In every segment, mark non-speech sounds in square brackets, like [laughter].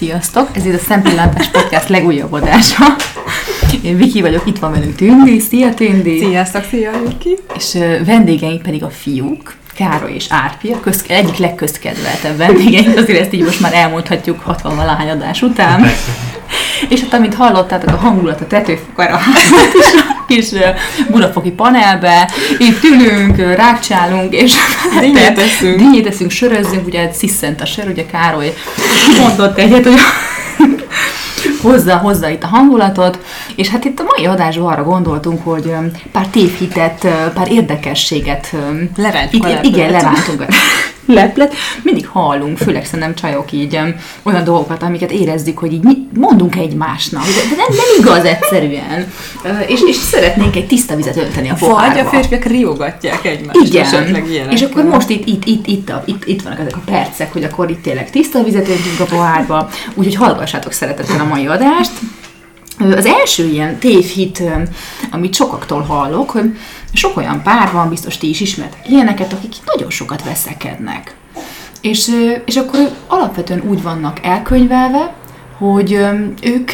Sziasztok! Ez itt a Szempillantás Podcast legújabb adása. Én Viki vagyok, itt van velünk Tündi. Szia Tündi! Sziasztok, szia Viki! És uh, vendégeink pedig a fiúk, Károly és Árpi, a köz, egyik legközkedveltebb vendégeink, azért ezt így most már elmondhatjuk 60 valahány adás után. És hát amint hallottátok, a hangulat a tetőfokára a kis budafoki panelbe, itt ülünk, rákcsálunk, és dinnyét eszünk. dinnyét eszünk, sörözzünk, ugye sziszent a sör, ugye Károly mondott egyet, hogy [laughs] hozza, hozza itt a hangulatot, és hát itt a mai adásban arra gondoltunk, hogy pár tévhitet, pár érdekességet Lerántunk igen, lerántunk [laughs] leplet. Mindig hallunk, főleg szerintem csajok így em, olyan dolgokat, amiket érezzük, hogy így mondunk egymásnak, de, de nem, nem igaz egyszerűen. Ö, És, és szeretnénk egy tiszta vizet önteni a Vagy pohárba. a férfiak riogatják egymást Igen, és akkor most itt, itt, itt, itt, a, itt, itt vannak ezek a percek, hogy akkor itt tényleg tiszta vizet öntünk a pohárba, úgyhogy hallgassátok szeretettel a mai adást. Az első ilyen tévhit, amit sokaktól hallok, hogy sok olyan pár van, biztos ti is ismertek ilyeneket, akik nagyon sokat veszekednek. És, és akkor alapvetően úgy vannak elkönyvelve, hogy ők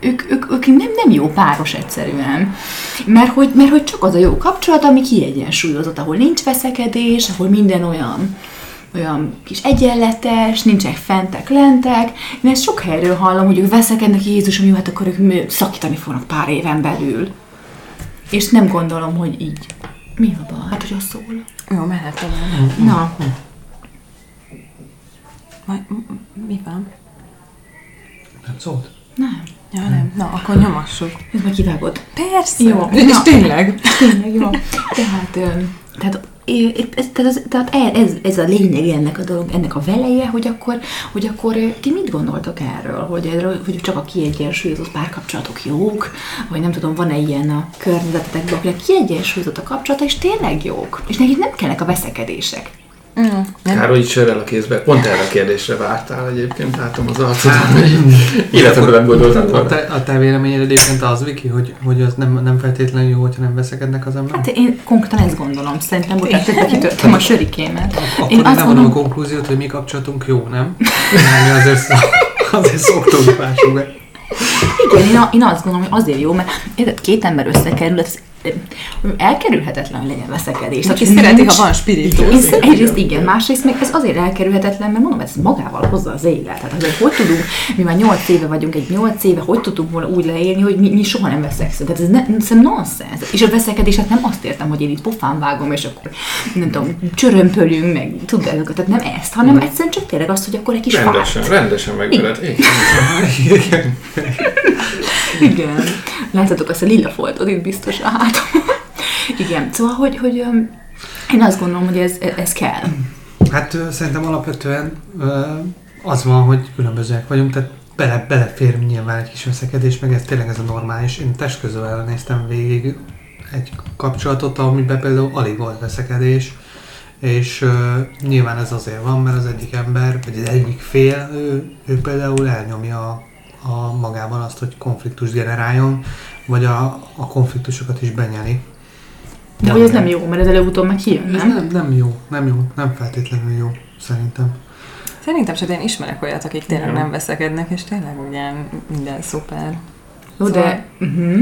ők, ők, ők nem, nem jó páros egyszerűen. Mert hogy, mert hogy csak az a jó kapcsolat, ami kiegyensúlyozott, ahol nincs veszekedés, ahol minden olyan olyan kis egyenletes, nincsenek fentek, lentek. Én ezt sok helyről hallom, hogy ők veszekednek, Jézus, jó, hát akkor ők szakítani fognak pár éven belül. És nem gondolom, hogy így. Mi a baj? Hát, hogy az szól. Jó, mehet tovább. Na, Majd, mi van? Nem szólt? nem. Ja, nem. Na, akkor nyomassuk. Ez meg kivágod. Persze. Jó. És tényleg. Tényleg jó. Tehát, tehát, ez, tehát, e- ez, ez a lényeg ennek a dolog, ennek a veleje, hogy akkor, hogy akkor ti mit gondoltok erről, hogy, erről, hogy csak a kiegyensúlyozott párkapcsolatok jók, vagy nem tudom, van-e ilyen a környezetetekben, akinek kiegyensúlyozott a kapcsolata, és tényleg jók, és nekik nem kellnek a veszekedések. Mm, nem. Károly sörrel a kézbe. Pont erre a kérdésre vártál egyébként, látom az arcodon, hogy életemben nem gondoltál A volna. te, a te véleményed egyébként az, Viki, hogy, hogy az nem, nem feltétlenül jó, hogyha nem veszekednek az emberek? Hát én konkrétan ezt gondolom, szerintem, hogy kitöltöm a sörikémet. Akkor Én én azt nem mondom, a konklúziót, hogy mi kapcsolatunk jó, nem? Nem, mi azért, azért szoktunk mások be. Igen, én, a- én azt gondolom, hogy azért jó, mert két ember összekerül, ez elkerülhetetlen, legyen veszekedés. Aki szereti, ha van spiritus. Egyrészt igen, másrészt még ez azért elkerülhetetlen, mert mondom, ez magával hozza az élet. Tehát azért hogy tudunk, mi már nyolc éve vagyunk, egy nyolc éve, hogy tudtunk volna úgy leélni, hogy mi, mi soha nem veszekszünk. Tehát ez ne, szerintem nonsens. És a veszekedés, hát nem azt értem, hogy én itt pofán vágom, és akkor nem tudom, csörömpölünk, meg tudod, tehát nem ezt, hanem egyszerűen csak tényleg azt, hogy akkor egy kis Rendesen, rendesen megveled. Igen. Igen. Láthatok azt a lila foltot itt biztos a hátam. [laughs] Igen, szóval, hogy, hogy én azt gondolom, hogy ez, ez kell. Hát szerintem alapvetően az van, hogy különbözőek vagyunk, tehát bele, belefér nyilván egy kis veszekedés, meg ez tényleg ez a normális. Én test közel néztem végig egy kapcsolatot, amiben például alig volt veszekedés, és ö, nyilván ez azért van, mert az egyik ember, vagy az egyik fél, ő, ő például elnyomja a, a magában azt, hogy konfliktus generáljon, vagy a, a konfliktusokat is benyeli. De hogy ez nem jó, mert ez előbb-utóbb meg kijön, Ez nem? nem, nem jó, nem jó, nem feltétlenül jó, szerintem. Szerintem csak én ismerek olyat, akik tényleg nem veszekednek, és tényleg ugyan minden szuper. Jó, Szóval- de... Uh-huh.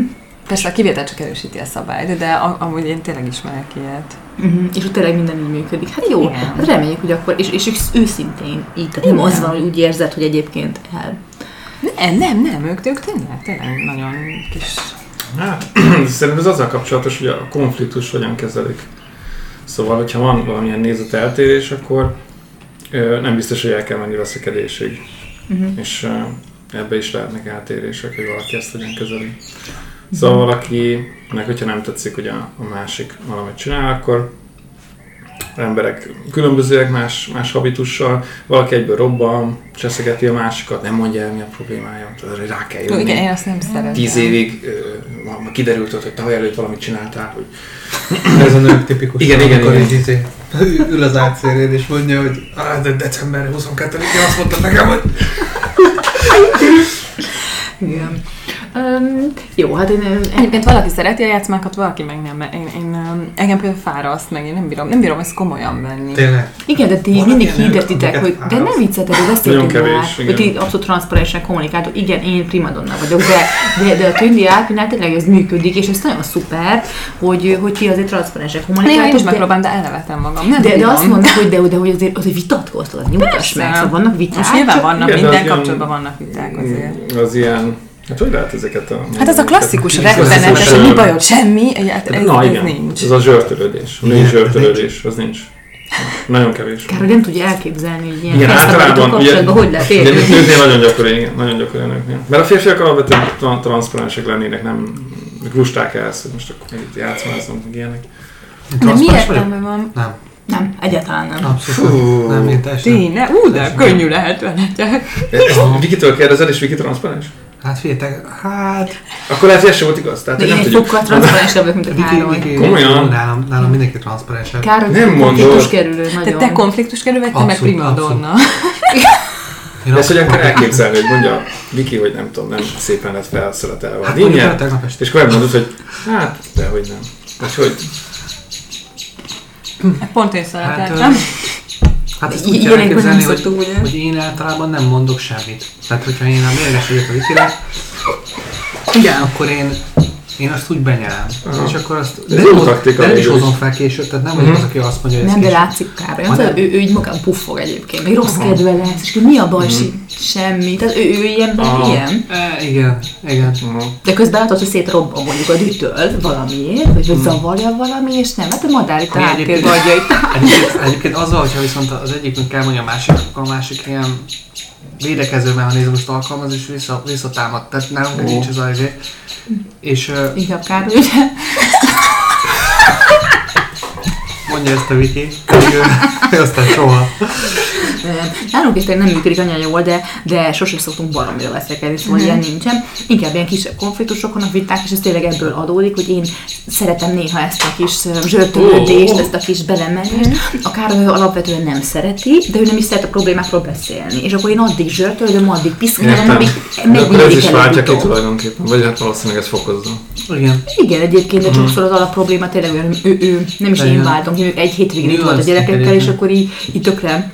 Persze a kivétel csak erősíti a szabályt, de a- amúgy én tényleg ismerek ilyet. Uh-huh. És ott tényleg minden így működik. Hát jó, Igen. hát reméljük, hogy akkor, és, és őszintén így, tehát nem Igen. az van, hogy úgy érzed, hogy egyébként el. Nem, nem, nem, ők, ők tényleg, tényleg nagyon kis... Hát, [clears throat] szerintem ez azzal kapcsolatos, hogy a konfliktus hogyan kezelik. Szóval, hogyha van valamilyen nézeteltérés, akkor ö, nem biztos, hogy el kell menni veszekedésig. Uh-huh. És ö, ebbe is lehetnek eltérések, hogy valaki ezt hogyan kezeli. Szóval valakinek, hogyha nem tetszik, hogy a, a másik valamit csinál, akkor emberek különbözőek, más, más habitussal, valaki egyből robban, cseszegeti a másikat, nem mondja el, mi a problémája, tehát rá kell jönni. igen, én azt nem szeretem. Tíz évig ma kiderült, hogy tavaly előtt valamit csináltál, hogy Ez a nők tipikus. Igen, igen, igen. így izé, ül az átszélén és mondja, hogy ah, de december 22-én azt mondtad nekem, hogy Igen. Um, jó, hát én... én Egyébként valaki szereti a játszmákat, valaki meg nem. mert Én, én, engem például fáraszt, meg én nem bírom, nem bírom ezt komolyan venni. Tényleg. igen, de ti Valami mindig hirdetitek, hogy de nem fáraszt. vicceltek, hogy Nagyon beszéltünk már, hogy igen. ti abszolút transzparensen kommunikáltok. Igen, én primadonna vagyok, de, de, de a Tündi Árpinál tényleg ez működik, és ez nagyon szuper, hogy, hogy ti azért transzparensen Néha én kommunikáltok. is de- megpróbálom, de elnevetem magam. Nem de, de azt mondod, hogy de, de hogy azért, azért vitatkoztad, az nyugtass meg, szóval vannak viták. Most nyilván vannak, minden kapcsolatban vannak viták azért. Az ilyen... Hát hogy lehet ezeket a... Hát ez a klasszikus rettenetes, hogy mi bajod, semmi, hát ez, Na ez igen, nincs. ez a zsörtölődés. A női zsörtölődés, az nincs. Nagyon kevés. Kár, hogy nem tudja elképzelni, hogy ilyen Igen, általában ugye, kapcsolatban hogy lehet ugye élni. nőknél nagyon gyakori, igen, nagyon gyakori a nőknél. Mert a férfiak alapvetően tra- transzparensek lennének, nem lusták el, hogy most akkor itt játszmázunk, meg ilyenek. De mi értelme van? Nem, Nem, egyáltalán nem. abszolút Fú. nem. Én. Tényleg? Ú, de könnyű lehet veletek. Ezt Vikitől kérdezed, és Viki transzparens? Hát figyeljetek, hát... Akkor lehet, hogy ez sem volt igaz. Tehát De én nem egy tudjuk. fokkal transzparensebb vagyok, mint a Károly. Komolyan? Nálam, nálam mindenki transzparensebb. Károly Nem mondod. konfliktus kerülő Te, nagyon. te konfliktus kerül, vagy te meg primadonna? Én [laughs] ezt, hogy mondom, elképzelni, hogy mondja Viki, hogy nem tudom, nem szépen lett felszeletelve a Hát el dinnye, és akkor megmondod, hogy hát, de hogy nem. Tehát, hogy [laughs] Pont én Hát, szeretem. ö, hát ezt úgy kell elképzelni, hogy, hogy én általában nem mondok semmit. Tehát, hogyha én a mérges vagyok a Vikire, Igen. akkor én, én azt úgy benyelem. Aha. És akkor azt de jó nem, hoz- taktika de nem is hozom fel később, tehát nem vagyok Mhm. az, aki azt mondja, hogy Nem, de látszik. Ha Az, ő, ő így magán puffog egyébként. Még rossz kedve lesz, és akkor mi a baj? Si- Semmi. Tehát ő, ő ilyen, Aha. ilyen. E, igen, igen. uh, De közben látod, hogy szétrobban mondjuk a dütöl valamiért, vagy hogy zavarja valami, és nem. Hát a madár itt [laughs] egyébként-. Egyébként, egyébként azzal, hogyha viszont az egyiknek elmondja a másik, akkor a másik ilyen védekező mechanizmust alkalmaz, és vissza, visszatámad. Tehát nálunk Ó. nincs ez az izé. És Inkább Károly, ugye? mondja ezt a Viki, ő, ő aztán soha. Nem. Nálunk is nem működik annyira jól, de, de sosem szoktunk baromira veszekedni, szóval ilyen nincsen. Inkább ilyen kisebb konfliktusok vannak, viták, és ez tényleg ebből adódik, hogy én szeretem néha ezt a kis zsörtölődést, ezt a kis belemenést. A Károly ő alapvetően nem szereti, de ő nem is szeret a problémákról beszélni. És akkor én addig zsörtölöm, addig piszkálom, amíg akkor ez megnyílik is váltja ki tulajdonképpen, vagy hát valószínűleg ez fokozza. Igen. Igen, egyébként, de sokszor az alapprobléma tényleg olyan, hogy ő, ő nem is én váltom ki, egy hétvégén itt volt a gyerekekkel, és akkor így, így tökre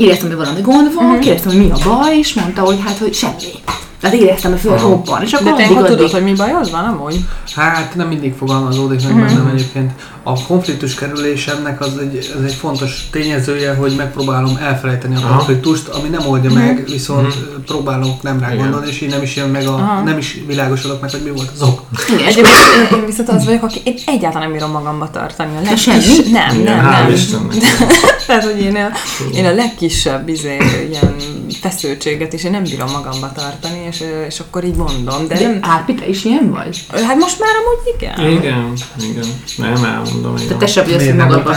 éreztem, hogy valami gond van, uh-huh. kérdeztem, hogy mi a baj, és mondta, hogy hát, hogy semmi. Tehát éreztem, hogy fölrobban, és akkor De te addig, hogy addig, tudod, hogy mi bajod van amúgy? Hát nem mindig fogalmazódik meg bennem egyébként. A konfliktus kerülésemnek az egy, ez egy fontos tényezője, hogy megpróbálom elfelejteni a konfliktust, ami nem oldja meg, viszont próbálok nem rá gondolni, és így nem is jön meg a, Aha. nem is világosodok meg, hogy mi volt az ok. Igen, Egyébként én- viszont az vagyok, aki én egyáltalán nem bírom magamba tartani. A legkis... semmi? Nem, nem, nem. Istennek. [laughs] Tehát, hogy én a, én a legkisebb izé, ilyen feszültséget is én nem bírom magamba tartani, és, és akkor így mondom. De de nem, Árpi, te is ilyen vagy? hát most már amúgy igen. Igen, igen. Nem, elmondom. Te Igen. te sem vagy azt, magadban.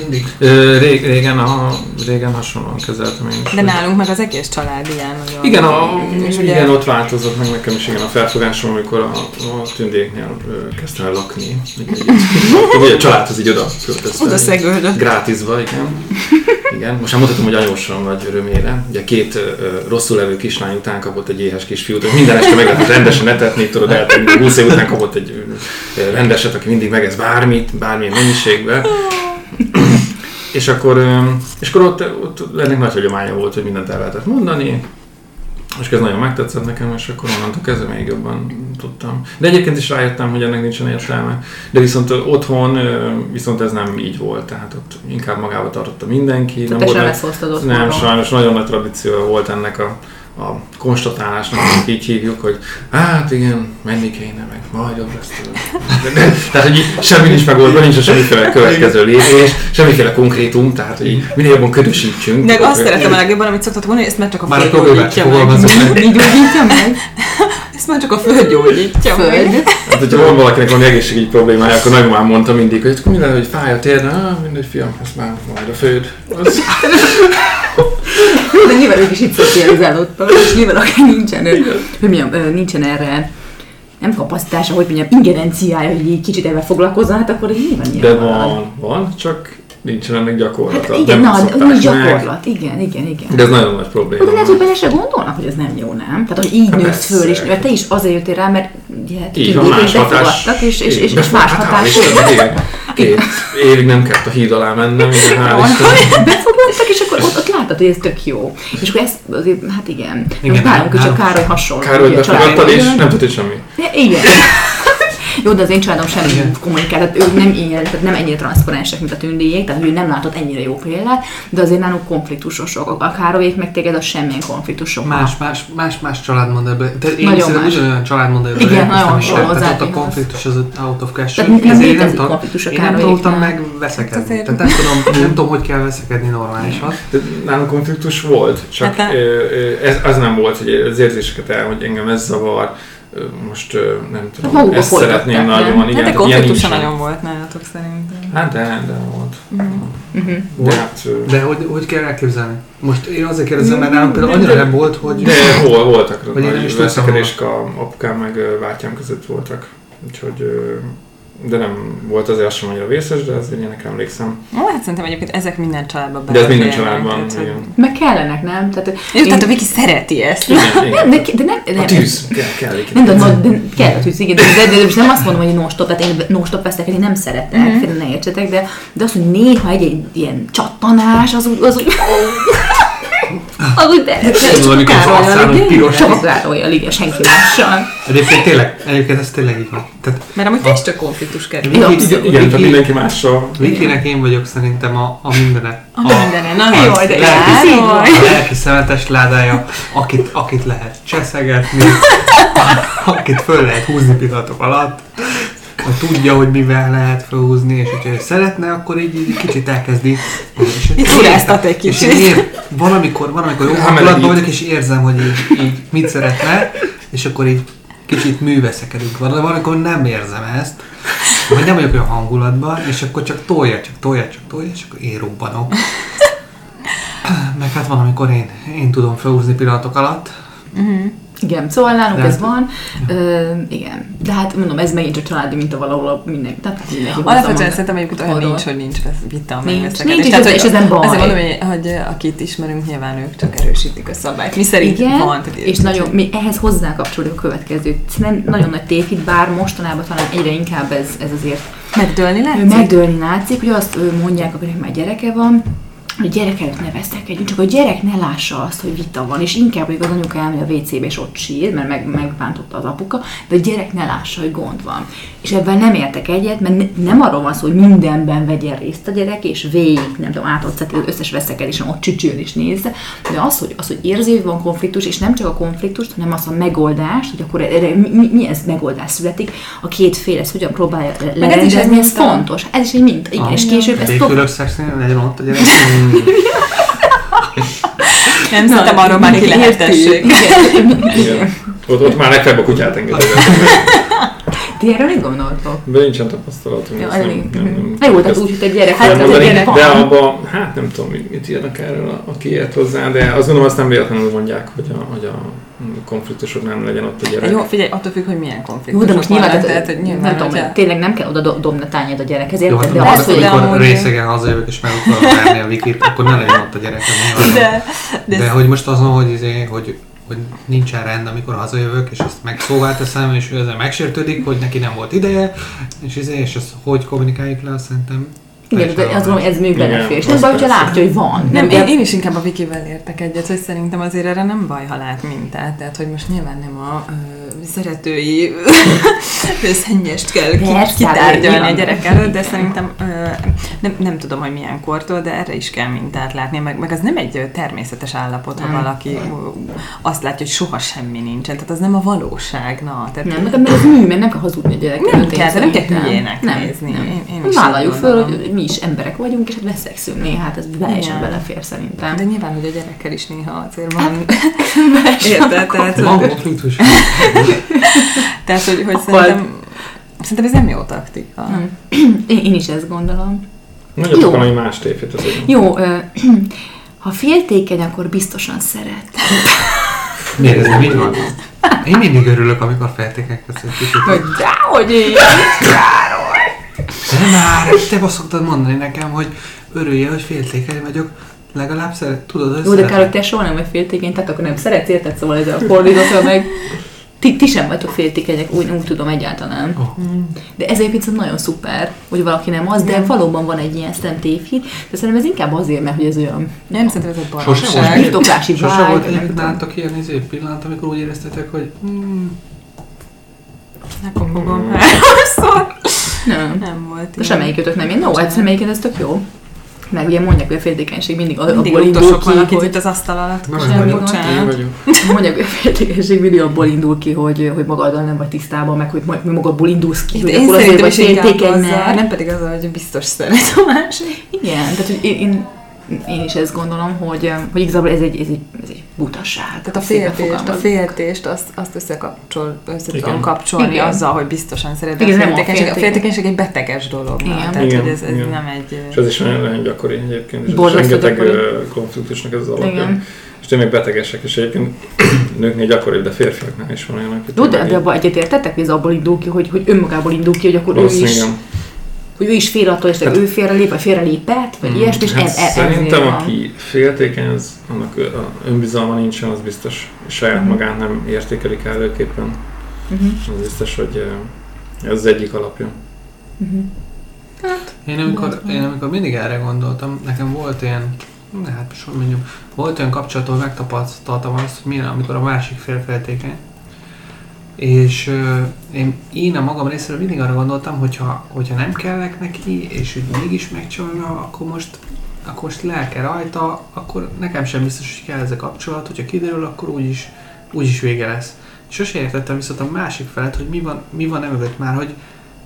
mindig? Ö, Rég, régen, a, régen hasonlóan kezeltem én is. De nálunk meg az egész család ilyen nagyon. Igen, a, és igen, ugye, ott változott meg nekem is igen a felfogásom, amikor a, a tündéknél kezdtem el lakni. Igen, [laughs] ugye a családhoz így oda költöztem. oda szegődött. Grátisba, igen. Igen, most már mondhatom, hogy anyósom vagy örömére. Ugye két ö, ö, rosszul levő kislány után kapott egy éhes kisfiút, hogy minden este meg lehet rendesen etetni, tudod, eltenni. 20 év után kapott egy rendeset, aki mindig megesz bármit, bármilyen mennyiségben. És akkor, és akkor ott, ott ennek nagy hagyománya volt, hogy mindent el lehetett mondani, és ez nagyon megtetszett nekem, és akkor onnantól kezdve még jobban tudtam. De egyébként is rájöttem, hogy ennek nincsen értelme. De viszont otthon viszont ez nem így volt, tehát ott inkább magába tartotta mindenki. Te volt leszhoztad ott nem, magad. sajnos nagyon nagy tradíció volt ennek a, a konstatálásnak, amit így hívjuk, hogy hát igen, menni kéne, meg majd jobb lesz Tehát, hogy semmi nincs megoldva, nincs semmiféle következő lépés, semmiféle konkrétum, tehát, hogy így minél jobban ködösítsünk. De azt szeretem a legjobban, amit szoktat mondani, ezt már csak a gyógyítja meg. Így meg? Ezt már csak a föld gyógyítja. Föld. Hát, hogyha van valakinek valami egészségügyi problémája, akkor nagymamám mondta mindig, hogy akkor minden, hogy fáj a térde, ah, mindegy fiam, ezt már majd a főd. Az... [laughs] De nyilván ők is itt szocializálódtak, és nyilván akár nincsen, hogy mondjam, nincsen erre nem kapacitása, hogy mondjam, ingerenciája, hogy így kicsit ebben foglalkozzon, hát akkor nyilván De ilyen marad. van, van, csak nincsen ennek gyakorlata. Hát igen, nem na, nincs meg. gyakorlat, igen, igen, igen. De ez nagyon nagy probléma. De lehet, hogy bele se gondolnak, hogy ez nem jó, nem? Tehát, hogy így Hát nősz föl, és mert te is azért jöttél rá, mert ugye Így van, más hatás. befogadtak, és, és, és, és más hát hatás. Két évig nem kellett a híd alá mennem, igen, hál'. Befogadtak, és akkor ott, ott láttad, hogy ez tök jó. És akkor ezt azért, hát igen. Igen, is a nálunk- Károly hasonló. Károly befogadtad, és nem tudod semmi. Igen. Jó, de az én családom sem Igen. kommunikál, tehát ők nem ilyen, tehát nem ennyire transzparensek, mint a tündéjék, tehát ő nem látott ennyire jó példát, de azért nálunk konfliktusosok. A Károlyék meg téged az semmilyen konfliktusok. Más, más, más, más családmodellből. Tehát én Nagyon más. ugyanolyan családmodellből Igen, nagyon hasonló tehát ott a konfliktus az out of question. Tehát nem ezért létezik tudom- konfliktus a Én nem tanultam meg veszekedni. azért- Tehát nem tudom, nem tudom, hogy kell veszekedni normálisan. Nálunk konfliktus volt, csak Hát a- ö, ez, az nem volt, hogy az érzéseket el, hogy engem ez zavar, most nem tudom, Magukba ezt szeretném nem? nagyon, igen, Hát de tehát ilyen konfliktusa nagyon volt nálatok szerintem. Hát de, de volt. Mhm. De hát, De hogy, hogy kell elképzelni? Most én azért kérdezem, mert nálam például annyira nem volt, hogy... de hol voltak Vagy én nem is nagy veszekedések a apukám meg bátyám között voltak. Úgyhogy, de nem volt azért az sem annyira vészes, de azért ilyenek emlékszem. Ó, hát szerintem egyébként ezek minden családban De ez minden családban, tehát, hogy- igen. Meg kellenek, nem? Tehát, Jó, tehát a Viki szereti ezt. Igen, nem, igen. de, de nem, nem, A tűz, kell, kell. igen. Nem, de, de, de kell a tűz, igen, de, de, de, most nem azt mondom, hogy non-stop, tehát én non-stop veszekedni nem szeretek, Mhm. mm-hmm. ne értsetek, de, de az, hogy néha egy-egy ilyen csattanás, az úgy, az úgy, [laughs] az úgy, de, Tudod, amikor hogy piros. Csak a Károlyjal, igen, senki mással. Egyébként tényleg, egyébként ez tényleg így van. Tehát Mert amúgy is csak konfliktus kerül. Igen, igen, tehát mindenki mással. Vikinek én vagyok szerintem a, a mindene. A mindenen, na a jó, de lelki-. A lelki szemetes ládája, akit, akit lehet cseszegetni, [laughs] akit föl lehet húzni pillanatok alatt, hogy tudja, hogy mivel lehet felhúzni, és hogyha szeretne, akkor így, így kicsit elkezdi. És, Így turáztat egy és kicsit. én ér, valamikor, valamikor jó hangulatban vagyok, és érzem, hogy így, így mit szeretne, és akkor így kicsit műveszekedünk. Val- Valamikor nem érzem ezt, vagy nem vagyok olyan hangulatban, és akkor csak tolja, csak tolja, csak tolja, és akkor én robbanok. Meg hát van, amikor én, én tudom felhúzni pillanatok alatt. Igen, szóval nálunk ez van. Ö, igen. De hát mondom, ez megint csak családi minta valahol a minden. Tehát mindenki Alapvetően szerintem egyébként olyan oldal. nincs, hogy nincs vita, Nincs, nincs, és Tehát, és ez nem baj. Azért mondom, hogy, hogy akit ismerünk, nyilván ők csak erősítik a szabályt. Mi szerint Igen, van. Tehát és nagyon, mi ehhez hozzá kapcsolódik a következő. Szerintem nagyon nagy tévhit, bár mostanában talán egyre inkább ez, ez azért Megdőlni látszik? megdőlni látszik, hogy azt mondják, akinek már gyereke van, hogy gyerek előtt ne vesztekedjünk, csak a gyerek ne lássa azt, hogy vita van, és inkább, hogy az anyuka elmegy a WC-be és ott sír, mert meg, megbántotta az apuka, de a gyerek ne lássa, hogy gond van. És ebben nem értek egyet, mert ne, nem arról van szó, hogy mindenben vegyen részt a gyerek, és végig, nem tudom, átott az összes veszekedésen ott csücsül és nézze, de az, hogy, az, hogy érzi, hogy van konfliktus, és nem csak a konfliktust, hanem az a megoldást, hogy akkor erre mi, mi, mi ez megoldás születik, a két fél ezt hogyan próbálja lerendezni, ez minta. fontos. Ez is egy minta, igen, Ah. és később ezt Végfőleg szexnél legyen ott a gyerek. Nem, szerintem arról már ki lehetesség. Igen. Ott, ott már legfeljebb a kutyát engedek. Ti erről mit gondoltok? De nincsen tapasztalatunk. Ja, nem- nem- nem jó, tehát úgy, hogy egy gyerek, hát ez egy gyerek de van. abba, hát nem tudom, mit, mit írnak erről, aki ért hozzá, de azt gondolom, azt nem véletlenül mondják, hogy a, hogy a konfliktusok nem legyen ott a gyerek. Jó, figyelj, attól függ, hogy milyen konfliktus. Jó, de most nyilván, tehát, tehát, hogy nem nyilván, tudom, hogyha- tényleg nem kell oda do- dobni a tányért a gyerekhez, Jó, hát De de az, hogy de amikor amúgy- részegen hazajövök és meg akarom verni a Vikit, akkor ne legyen ott a gyerek. De, De, de, de, de hogy most azon, hogy, izé, hogy, hogy nincsen rend, amikor hazajövök, és ezt meg szóvá teszem, és ő ezzel megsértődik, hogy neki nem volt ideje, és, izé, és ezt hogy kommunikáljuk le, azt szerintem igen, de azt gondolom, ez még belefér. És nem baj, hogyha persze. látja, hogy van. nem, én, én, is inkább a Vikivel értek egyet, hogy szerintem azért erre nem baj, ha lát mintát. Tehát, hogy most nyilván nem a ö, szeretői [laughs] szennyest kell Persze, kitárgyalni a gyerek előtt, de szerintem ö, nem, nem tudom, hogy milyen kortól, de erre is kell mintát látni. Meg, meg az nem egy természetes állapot, ha valaki azt látja, hogy soha semmi nincsen. Tehát az nem a valóság. Na, tehát Nem, mert ez mű, mert nem kell hazudni a gyerekkel. Nem kell, nem kell hülyének nem, nézni. Nem. Én- én is Vállaljuk föl, hogy mi is emberek vagyunk, és hát veszekszünk néha, hát ez teljesen belefér szerintem. de nyilván, hogy a gyerekkel is néha azért van. Hát, [laughs] Érted? Tehát, hogy-. [laughs] Tehát, hogy, hogy szerintem, szerintem ez nem jó taktika. Én, én is ezt gondolom. Mondjatok valami más tévét azért. Jó, ö, [clears throat] ha féltékeny, akkor biztosan szeret. Miért ez nem így van? Én mindig örülök, amikor feltékek egy kicsit. Hogy dehogy én! De már, te azt szoktad mondani nekem, hogy örülje, hogy féltékeny vagyok. Legalább szeret, tudod, hogy Jó, de kár, hogy te soha nem vagy féltékeny, tehát akkor nem szeretsz, érted? Szóval ez a fordítatra meg... Ti, ti sem vagytok féltékenyek, úgy, úgy tudom egyáltalán. Oh. De ez egyébként szerintem nagyon szuper, hogy valaki nem az, de valóban van egy ilyen szemtévhit, de szerintem ez inkább azért, mert hogy ez olyan Nem szerintem ez egy Sose baromság. volt, sose volt tudom. nálatok ilyen izé pillanat, amikor úgy éreztetek, hogy hmm, Ne kopogom háromszor. Nem. Nem volt. De ilyen. semmelyikőtök nem ilyen. No, hát szemmelyiken ez tök jó. Meg ugye mondják, hogy a féltékenység mindig a- Mindig abból indul ki, itt, hogy itt az asztal alatt. Nem, nem Én bocsánat. vagyok. mondják, hogy a féltékenység mindig abból indul ki, hogy, hogy magaddal nem vagy tisztában, meg hogy majd magadból indulsz ki, Itt hogy én akkor azért vagy féltékeny, mert... nem pedig azzal, hogy biztos szeret a másik. Igen, tehát hogy én, én, én is ezt gondolom, hogy, hogy igazából ez egy, ez egy, ez egy butaság. Tehát a féltést, a féltést, azt, azt összekapcsol, össze tudom Igen. kapcsolni Igen. azzal, hogy biztosan szeret. De Igen, a féltékenység, a féltékeny. féltékenység egy beteges dolog. Igen. Tehát, Igen, hogy ez, ez igen. nem egy... És ez is nagyon, nagyon gyakori egyébként, és ez rengeteg gyakori. konfliktusnak ez az alapja. Igen. És tényleg betegesek, és egyébként [clears throat] nőknél gyakoribb, de férfiaknál is van olyan, aki Jó, de, de így- abban egyetértettek, hogy ez abból indul ki, hogy, hogy önmagából indul ki, hogy akkor ő Valószínűleg is, igen. Hogy ő is fél attól, hogy Hát- ő félrelép, vagy félrelépett, vagy Mm, ilyesmi, és hát ez, ez, Szerintem, aki féltékeny, az, annak önbizalma nincsen, az biztos. És saját Mhm. magát nem értékeli kellőképpen. Uh-huh. Az biztos, hogy ez az egyik alapja. Uh-huh. Én amikor, én amikor mindig erre gondoltam, nekem volt ilyen, ne, hát mondjam, volt olyan kapcsolat, ahol megtapasztaltam azt, hogy milyen, amikor a másik fél féltékeny. És uh, én, én a magam részéről mindig arra gondoltam, hogyha, hogyha nem kellek neki, és hogy mégis megcsalna, akkor most, akkor most lelke rajta, akkor nekem sem biztos, hogy kell ez a kapcsolat, hogyha kiderül, akkor úgyis, úgyis vége lesz. Sose értettem viszont a másik felet, hogy mi van, mi van emögött már, hogy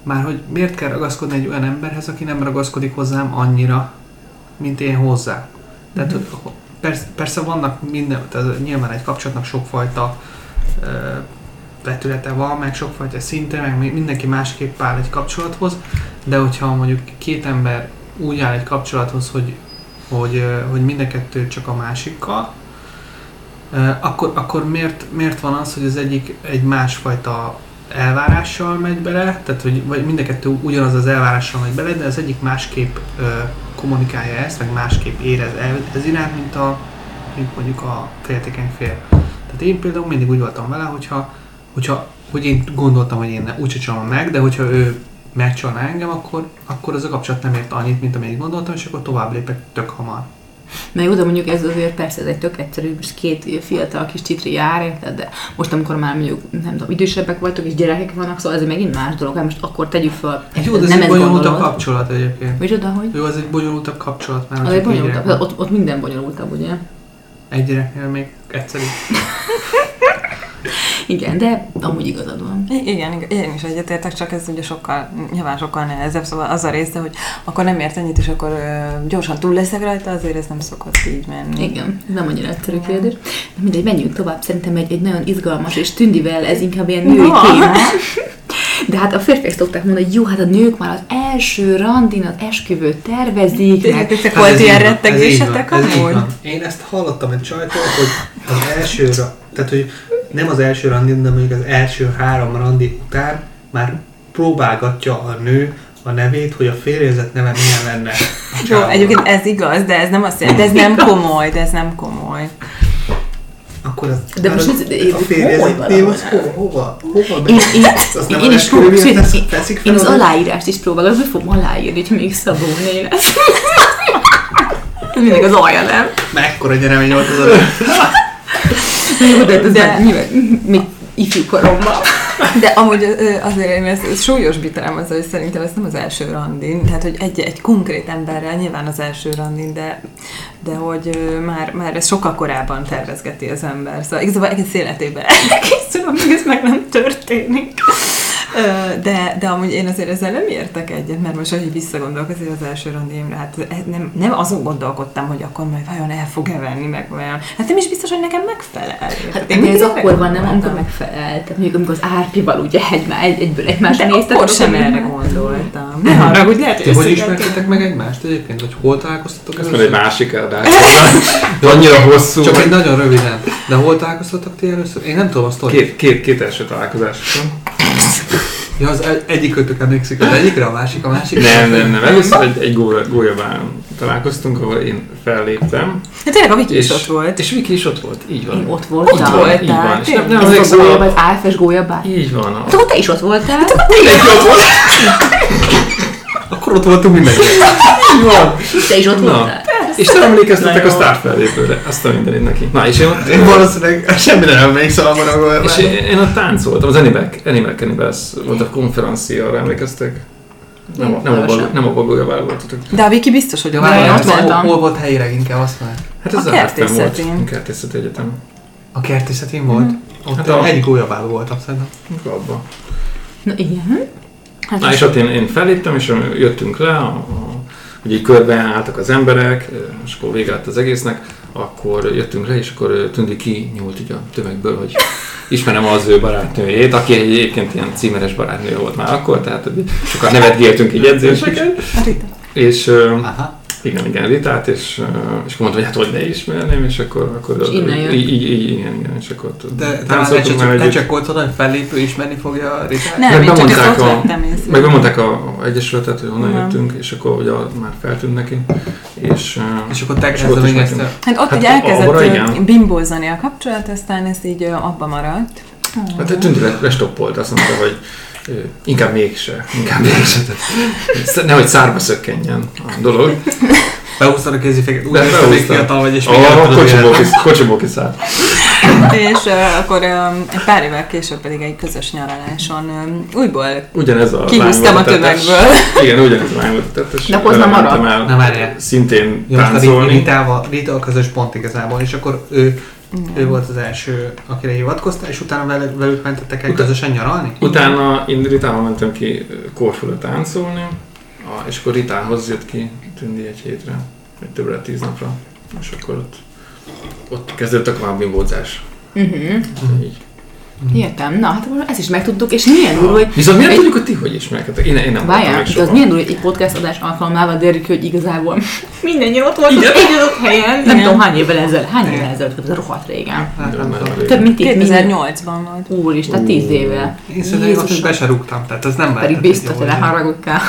már hogy miért kell ragaszkodni egy olyan emberhez, aki nem ragaszkodik hozzám annyira, mint én hozzá. Tehát Mhm. hogy persze, persze vannak minden, tehát nyilván egy kapcsolatnak sokfajta ö, vetülete van, meg sokfajta szinte, meg mi- mindenki másképp áll egy kapcsolathoz, de hogyha mondjuk két ember úgy áll egy kapcsolathoz, hogy, hogy, hogy mind a kettő csak a másikkal, akkor, akkor miért, miért van az, hogy az egyik egy másfajta elvárással megy bele, tehát hogy vagy mind a kettő ugyanaz az elvárással megy bele, de az egyik másképp ö, kommunikálja ezt, meg másképp érez el, ez iránt, mint, a, mint mondjuk a féltékeny fél. Tehát én például mindig úgy voltam vele, hogyha, hogyha hogy én gondoltam, hogy én ne, úgyse csalom meg, de hogyha ő megcsalna engem, akkor, akkor az a kapcsolat nem ért annyit, mint amennyit gondoltam, és akkor tovább lépek tök hamar. Na jó, de mondjuk ez azért persze ez egy tök egyszerű, most két fiatal kis csitri jár, érted? de most amikor már mondjuk, nem tudom, idősebbek vagytok és gyerekek vannak, szóval ez megint más dolog, hát most akkor tegyük fel. Jó, de ez nem egy bonyolultabb kapcsolat egyébként. Micsoda, hogy? Jó, az egy bonyolultabb kapcsolat már. Az egy bonyolultabb, ott, ott minden bonyolultabb, ugye? Egy gyereknél még egyszerű. [laughs] Igen, de amúgy igazad van. Igen, igen, én is egyetértek, csak ez ugye sokkal, nyilván sokkal nehezebb, szóval az a része, hogy akkor nem ért ennyit, és akkor ö, gyorsan túl leszek rajta, azért ez nem szokott így menni. Igen, ez nem annyira egyszerű kérdés. De mindegy, menjünk tovább. Szerintem egy, egy nagyon izgalmas és tündivel ez inkább ilyen női téma. De hát a férfiak szokták mondani, hogy jó, hát a nők már az első randin az esküvőt tervezik, Nektek Hát volt ilyen rettegésetek amúgy? Én ezt hallottam egy csajtól, hogy az első, ra- tehát hogy nem az első randin, de mondjuk az első három randi után már próbálgatja a nő a nevét, hogy a férjezett neve milyen lenne. Jó, egyébként ez igaz, de ez nem azt jelenti, de ez nem komoly, de ez nem komoly. Akkor az, De most az- a férjezett név az hova? Hova? hova Én, én, én, az is tesz- én, én az oda? aláírást is próbálom, hogy fogom aláírni, hogy még Szabó lesz. Ez mindig az alja, nem? Mekkora nyeremény volt az a Jó, de ez De- már nyilván, még ifjú koromban. De amúgy azért én ezt, ezt súlyosbítanám azzal, hogy szerintem ez nem az első randin, tehát hogy egy, egy konkrét emberrel nyilván az első randin, de, de hogy már, már ez sokkal korábban tervezgeti az ember. Szóval igazából egész életében [laughs] elkészül, amíg ez meg nem történik. De, de amúgy én azért ezzel nem értek egyet, mert most, ahogy visszagondolok azért az első randimra, hát nem, nem azon gondolkodtam, hogy akkor majd vajon el fog-e venni, meg vajon. Hát nem is biztos, hogy nekem megfelel. Hát Én ez akkor van, nem, amikor megfelel. Tehát mondjuk amikor az árpival ugye egy, egy, egyből egymásra néztek. akkor sem erre gondoltam. Ne haragudj, lehet, Ti hogy hogy ismertétek meg egymást egyébként? Vagy hol találkoztatok Ez egy másik adás. [laughs] Annyira hosszú. Csak egy nagyon röviden. De hol találkoztatok ti először? Én nem tudom a sztorit. Két, két, két első találkozás. [laughs] Ja, az egy- egyik kötök emlékszik az egyikre, a másik a másik. Nem, nem, nem. Először egy, egy gólya- gólyabán találkoztunk, ahol én felléptem. Hát tényleg a Viki is ott volt. És Viki is ott volt, így van. Én ott voltam. Ott volt. Így van. És nem, nem Ez a emlékszem, gólyabá, a... az álfes gólyabá. Így van. Hát akkor te is ott voltál. Mindenki ott volt. [laughs] Akkor ott voltunk mindenki. Így van. Te is ott voltál. És nem emlékeztetek a sztár fellépőre. Azt a mindenit neki. Na, és én ott... Én valószínűleg semmire nem emlékszem abban a. És én, én ott táncoltam, az Animal, Animal Cannibals volt a konferencia, arra emlékeztek? Nem, a- nem, a, nem a bagójával voltatok. De a Viki biztos, hogy volt. ott Hol, voltam. hol volt helyileg inkább azt már? Hát ez A a kertészet volt. kertészetén. A kertészeti egyetem. A kertészetén volt? Ott Hát a- egy gólyabál voltam szerintem. Abba. Na igen. Hát Na és ott én, én felléptem, és jöttünk le, a, a, hogy így körbeálltak az emberek, és akkor vége lett az egésznek, akkor jöttünk le, és akkor Tündi ki nyúlt így a tömegből, hogy ismerem az ő barátnőjét, aki egyébként ilyen címeres barátnő volt már akkor, tehát sokan nevetgéltünk így edzéseken, és Aha. Igen, igen, Ritát, és, és akkor mondta, hogy hát hogy ne ismerném, és akkor, akkor És innen jött. így, így, így, igen, igen, és akkor ott De volt oda, hogy fellépő ismerni fogja a Ritát? Nem, Meg én csak ezt ott a- vettem észre. Meg bemondták a, a egyesületet, hogy honnan Aha. jöttünk, és akkor ugye már feltűnt neki, és, És akkor te kezdeményezte. mentünk. Hát ott Hát arra elkezdett bimbózani a kapcsolat, aztán ez így abba maradt. Hát egy tűnti lestoppolt, azt mondta, hogy inkább mégse, inkább mégse. Tehát, nehogy szárba szökkenjen a dolog. Behúztad a kéziféket, úgy De néztem, még fiatal vagy, és még az kocsiból, kiszállt. És ö, akkor ö, egy pár évvel később pedig egy közös nyaraláson ö, újból Ugyanez a kihúztam a tömegből. Igen, ugyanez a lány volt a tettes. De nem Vele maradt. Na, várjál. Szintén Jó, táncolni. Ritával, Rita a közös pont igazából, és akkor ő, ő volt az első, akire hivatkoztál, és utána vele, velük mentettek el Utána- közösen nyaralni? Utána én Ritával mentem ki Korfura táncolni, a- és akkor Ritához jött ki Tündi egy hétre, vagy többre tíz napra, és akkor ott, ott kezdődött a bimbózás. Uh-huh. Így. Értem. Na, hát ezt is megtudtuk, és milyen durva, hogy Viszont miért Egy- tudjuk, hogy ti hogy ismerkedtek? Én, én nem Várjál, még de az milyen durva, hogy egy podcast adás alkalmával derül ki, hogy igazából [laughs] mindennyien ott volt az egy adott helyen. Nem tudom hány évvel ezelőtt, hány évvel ezelőtt, ez rohadt régen. Hát, régen. Több mint tíz 2008-ban volt. Úr is, tehát tíz éve. Én szerintem is be se rúgtam, tehát ez nem Pedig biztos, hogy volt. leharagudtál.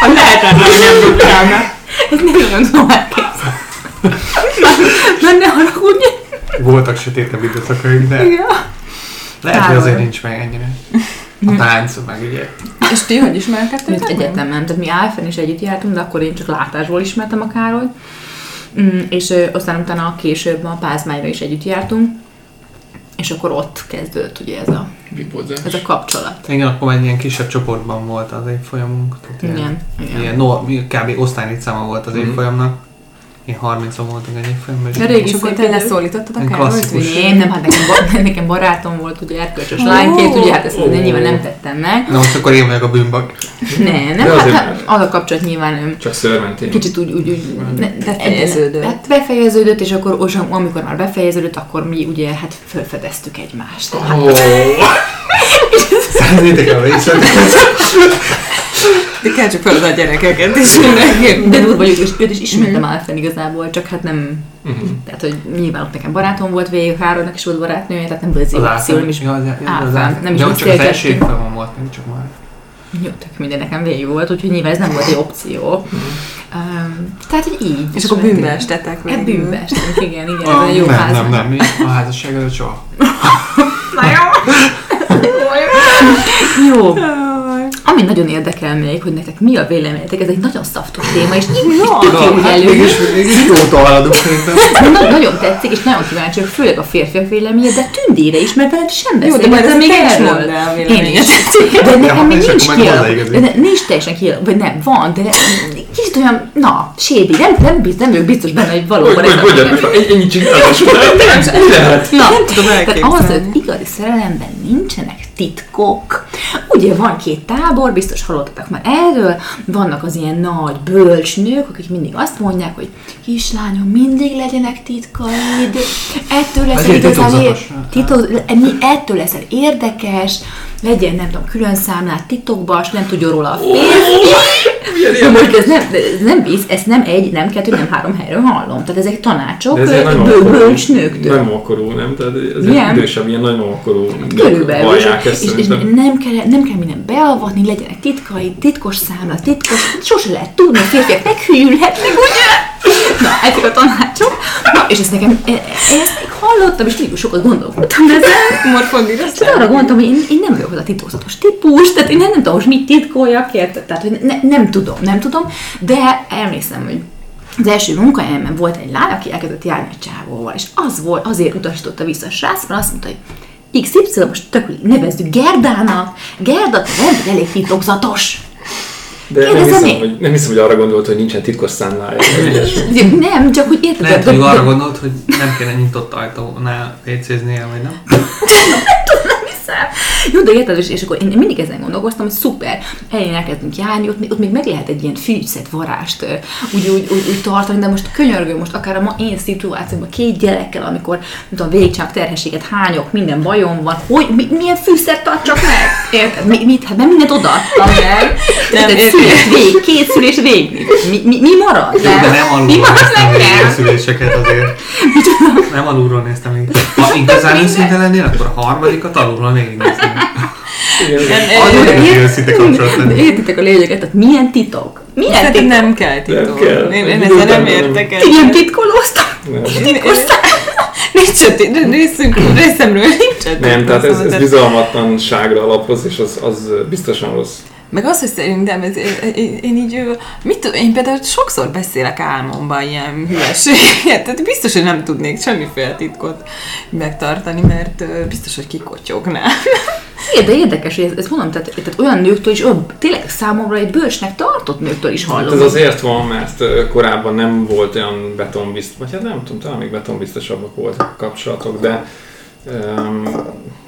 Ha [laughs] lehetetlen, hogy nem rúgtál. Ez nem olyan elképzelni. Nem, ne haragudj. Voltak sötétebb időszakaim, de Igen. lehet, hogy azért nincs meg ennyire. [laughs] A tánc, meg ugye. És ti hogy ismerkedtek? Mint egyetemen, tehát mi Álfen is együtt jártunk, de akkor én csak látásból ismertem a Károlyt. Mm, és ö, aztán utána később a Pázmányra is együtt jártunk, és akkor ott kezdődött ugye ez a, Bimbózás. ez a kapcsolat. Igen, akkor egy ilyen kisebb csoportban volt az évfolyamunk. Tehát ilyen, Igen, igen. ilyen no, mi- kb. osztálylétszáma volt az Mhm. évfolyamnak. Én 30-on voltunk egy évfolyamban. és De régi És akkor te székidő. leszólítottad a Károlyt? Én nem, hát nekem, [laughs] nekem barátom volt, ugye erkölcsös Ó. lányként, ugye hát ezt Ó. nyilván nem tettem meg. Na most akkor én vagyok a bűnbak. Nem, nem, hát, hát az a kapcsolat nyilván öm, Csak szörmentén. kicsit úgy, úgy, úgy ne, Befejeződött. Hát befejeződött, és akkor os- amikor már befejeződött, akkor mi ugye hát felfedeztük egymást. Ó, [laughs] Szeretnétek el a részleteket? De kell csak fel a gyerekeket is mindenképp. De durva, hogy őt is, ismertem Alfen igazából, csak hát nem, Mhm. tehát hogy nyilván ott nekem barátom volt végig, Károlynak is volt barátnője, tehát nem volt jó opció, nem is Ja, az, az, az, nem is de csak az első volt, nem csak már. jó, tök minden nekem végig volt, úgyhogy nyilván ez nem volt egy opció. Um, tehát, hogy így. És akkor bűnbe estetek Hát végül. bűnbe estünk, igen, igen, ez a jó nem, ház. nem, nem, mi a házasság előtt soha. [laughs] Na jó. [laughs] jó. Ami nagyon érdekel még, hogy nektek mi a véleményetek, ez egy nagyon szaftos téma, és így Ja, tök jó, hogy hát elő. mégis, mégis szerintem. Na- nagyon tetszik, és nagyon kíváncsi vagyok, főleg a férfiak véleménye, de tündére is, mert veled sem Jó, de majd még erről. Én is. [laughs] De nekem még nincs akkor meg kialakul. hozzáigazít. De ne- nincs teljesen kialakul, vagy nem, van, de kicsit olyan, na, sébi, nem, nem, biztos, nem vagyok biztos benne, hogy Hogy, valóban hogy, ez a hogy, hogy, ennyit csinálás Nem tudom tehát az, elképzelni. hogy igazi szerelemben nincsenek titkok. Ugye van két tábor, biztos hallottatok már erről, vannak az ilyen nagy bölcsnők, akik mindig azt mondják, hogy kislányom, mindig legyenek titkaid, ettől leszel igazán ér- mi- ettől leszel érdekes, legyen, nem tudom, külön számlát titokba, és nem tudja róla a. Na most ez nem, ez nem víz, ez nem egy, nem kettő, nem három helyről hallom. Tehát ezek tanácsok ez nagyon bő- korú, bölcsnőktől. nagymakorú, nem? Tehát ez egy idősebb, ilyen nagymakorú Körülbelül. vallják És, ezt és, és nem, kell, nem kell minden beavatni, legyenek titkai, titkos számla, titkos, sose lehet tudni, a férfiak meghűlhetnek, ugye? Na, ezek a tanácsok. Na, és ezt nekem, e- e- ezt még hallottam, és mégis sokat gondolkodtam ezen. Morfondira És arra gondoltam, hogy én, én nem vagyok az a titokzatos típus, tehát én nem, nem tudom most mit titkoljak, érted? Tehát, hogy ne, nem tudom, nem tudom, de emlékszem, hogy az első munkahelyemen volt egy lány, aki elkezdett járni a csávóval, és az volt, azért utasította vissza a srác, mert azt mondta, hogy XY, most tök nevezzük Gerdának, Gerda, te nem elég titokzatos. De nem hiszem, én. hogy, nem hiszem, hogy arra gondolt, hogy nincsen titkos számlája. [laughs] Nem, csak hogy érted? Lehet, hogy arra gondolt, hogy nem kéne nyitott ajtónál WC-znél, vagy nem? [laughs] hiszem. Jó, de érted, és, és akkor én mindig ezen gondolkoztam, hogy szuper, elején elkezdünk járni, ott, még- ott még meg lehet egy ilyen fűszett varást úgy, úgy, úgy, úgy, tartani, de most könyörgő, most akár a ma én szituációban két gyerekkel, amikor nem tudom, végigcsinálok terhességet, hányok, minden bajom van, hogy mi, milyen fűszert tartsak meg? Érted? Mi, mit? Hát nem mindent odaadtam meg. Nem, Nem, szülés vég, két szülés végig. Mi, mi, mi marad? Jó, de nem Mi alulról marad néztem végig a nekem? szüléseket azért. Nem alulról néztem. Ha igazán őszinte lennél, akkor a harmadikat alulról Annyira őszinte értitek a lényeget, tehát milyen titok? Milyen Szerintem titok? nem kell titok. kell. Én, ezzel nem nem. értek el. Ti nem titkolóztak? Nem. [laughs] Nincs részünk, részemről nincs Nem, tehát ez, ez bizalmatlanságra alapoz, és az, az biztosan rossz. Meg az, hogy szerintem ez, én, én így, mit tudom, én például sokszor beszélek álmomban ilyen hülyeséget, tehát biztos, hogy nem tudnék semmiféle titkot megtartani, mert biztos, hogy kikotyognál. Igen, de érdekes, hogy ez, ez mondom, tehát, tehát olyan nőktől is, olyan, tényleg számomra egy bősnek tartott nőktől is Hát hallom. ez azért van, mert korábban nem volt olyan betonbiztos, vagy hát nem tudom, talán még betonbiztosabbak voltak a kapcsolatok, de um,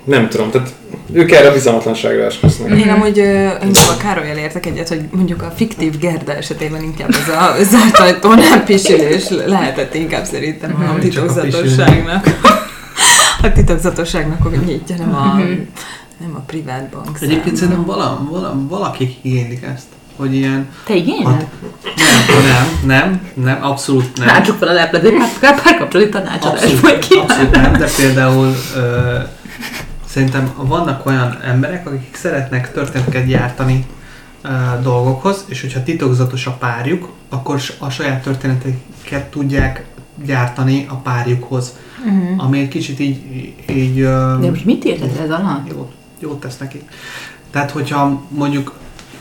nem tudom, tehát ők erre a bizalmatlanságra esküsznek. Én amúgy a Károlyjal értek egyet, hogy mondjuk a fiktív Gerda esetében inkább ez a [laughs] zárt ajtónál pisilés lehetett inkább szerintem a Mhm. Titokzatosságnak. [laughs] A titokzatosságnak, hogy nyitja, nem a, nem a privát bank Egyébként szerintem vala, vala, valakik igénylik ezt, hogy ilyen... Te igényel? Hát, nem, nem, nem, nem, abszolút nem. Látsuk fel a leplet, egy pár, pár kapcsolati tanácsadás Abszolút, ki. abszolút nem, de például ö, szerintem vannak olyan emberek, akik szeretnek történeteket gyártani ö, dolgokhoz, és hogyha titokzatos a párjuk, akkor a saját történeteket tudják gyártani a párjukhoz. Mhm. Ami egy kicsit így, így ö, De most mit érted ez alatt? jót, jót tesz neki. Tehát, hogyha mondjuk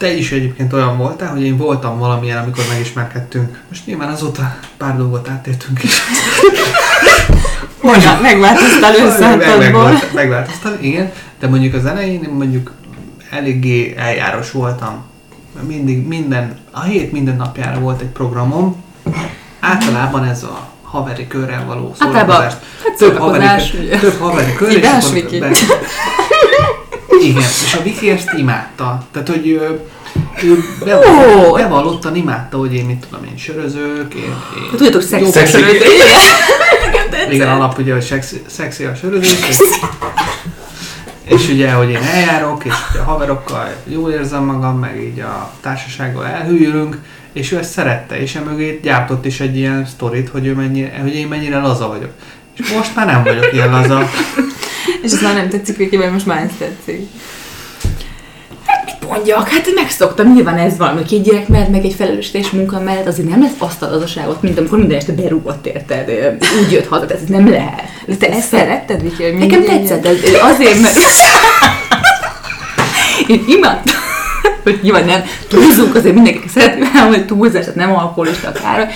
te is egyébként olyan voltál, hogy én voltam valamilyen, amikor megismerkedtünk. Most nyilván azóta pár dolgot átértünk is. [laughs] Meg- Megváltoztál Meg- őszántatból. megvált- Megváltoztam, igen. De mondjuk az elején én mondjuk eléggé eljáros voltam. Mindig, minden, a hét minden napjára volt egy programom. Általában ez a haveri körrel való Általában, szórakozást. hát Több haveri, szórakozás, több haveri kör, és akkor Igen, és a Viki ezt imádta. Tehát, hogy ő, ő bevallottan, Ó! bevallottan imádta, hogy én mit tudom én, sörözők, én, én Hát tudjátok, szex. Szexi. igen, alap ugye, hogy szexi, szexi a sörözés, és, és ugye, hogy én eljárok, és ugye a haverokkal jól érzem magam, meg így a társasággal elhűlünk, és ő ezt szerette, és emögé gyártott is egy ilyen sztorit, hogy, ő mennyire, hogy én mennyire laza vagyok. És most már nem vagyok ilyen laza. És ez már nem tetszik vagy most már ez tetszik. Mit mondjak? Hát megszoktam, nyilván ez van, hogy két gyerek mellett, meg egy felelősségteljes munka mellett azért nem lesz azt a lazaságot, mint amikor minden este berúgott, érted? Úgy jött haza, ez nem lehet. De te ezt szeretted, Viki, Nekem tetszett, ez azért, mert [laughs] én imádtam, hogy nyilván nem túlzunk, azért mindenki szeretné hogy túlzás, tehát nem alkoholista akár,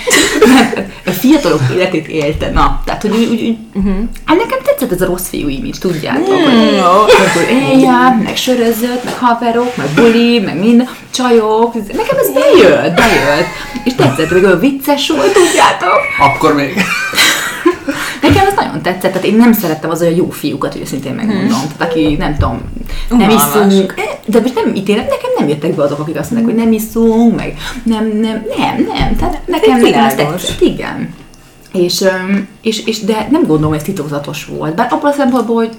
mert a fiatalok életét élte, na, tehát hogy úgy, úgy, Uh-huh. hát nekem tetszett ez a rossz fiú image, tudjátok, Mm, hogy jó. akkor eljár, meg sörözött, meg haverok, meg buli, meg minden, csajok, nekem ez bejött, bejött, és tetszett, meg olyan vicces volt, tudjátok, Akkor még... Nekem ez nagyon tetszett. Tehát én nem szerettem az olyan jó fiúkat, hogy őszintén megmondom. Tehát aki nem tudom, nem Unalmas. iszunk, eh, de most nem ítélem, nekem nem jöttek be azok, akik azt mondják, hogy nem iszunk, meg nem, nem, nem, nem. Tehát nekem, nekem ez tetszett, igen. És, és, és, de nem gondolom, hogy ez titokzatos volt. Bár abban a szempontból, hogy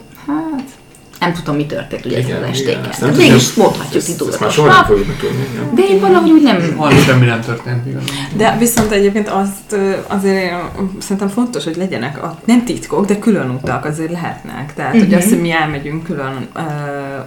nem tudom, mi történt ugye Igen, ezen az igen, estéken. ezt nem mégis mondhatjuk Ezt, ezt már soha nem fogjuk tudni. nem? De én valahogy úgy nem... Valami semmi nem történt igazából. De viszont egyébként azt azért én szerintem fontos, hogy legyenek a, nem titkok, de külön utak azért lehetnek. Tehát, hogy Mhm. azt, hogy mi elmegyünk külön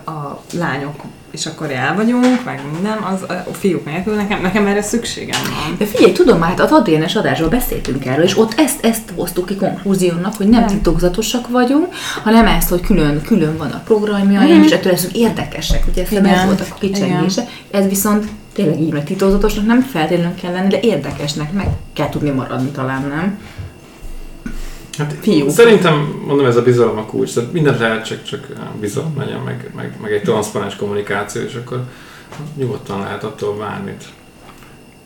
a lányok, és akkor el vagyunk, meg minden, az a fiúk nélkül nekem, nekem erre szükségem van. De figyelj, tudom, hát az ADN-es adásról beszéltünk erről, és ott ezt, ezt hoztuk ki konklúziónak, hogy nem Nem. titokzatosak vagyunk, hanem ezt, hogy külön, külön van a programjaink, Mhm. és ettől leszünk érdekesek, ugye ezt ez volt a kicsengése. Ez viszont tényleg így, mert titokzatosnak nem feltétlenül kell lenni, de érdekesnek meg kell tudni maradni talán, nem? Hát Fiú. Szerintem, mondom, ez a bizalom a kulcs. Tehát mindent lehet, csak, csak bizalom legyen, meg, meg, meg egy transzparens kommunikáció, és akkor nyugodtan lehet attól bármit.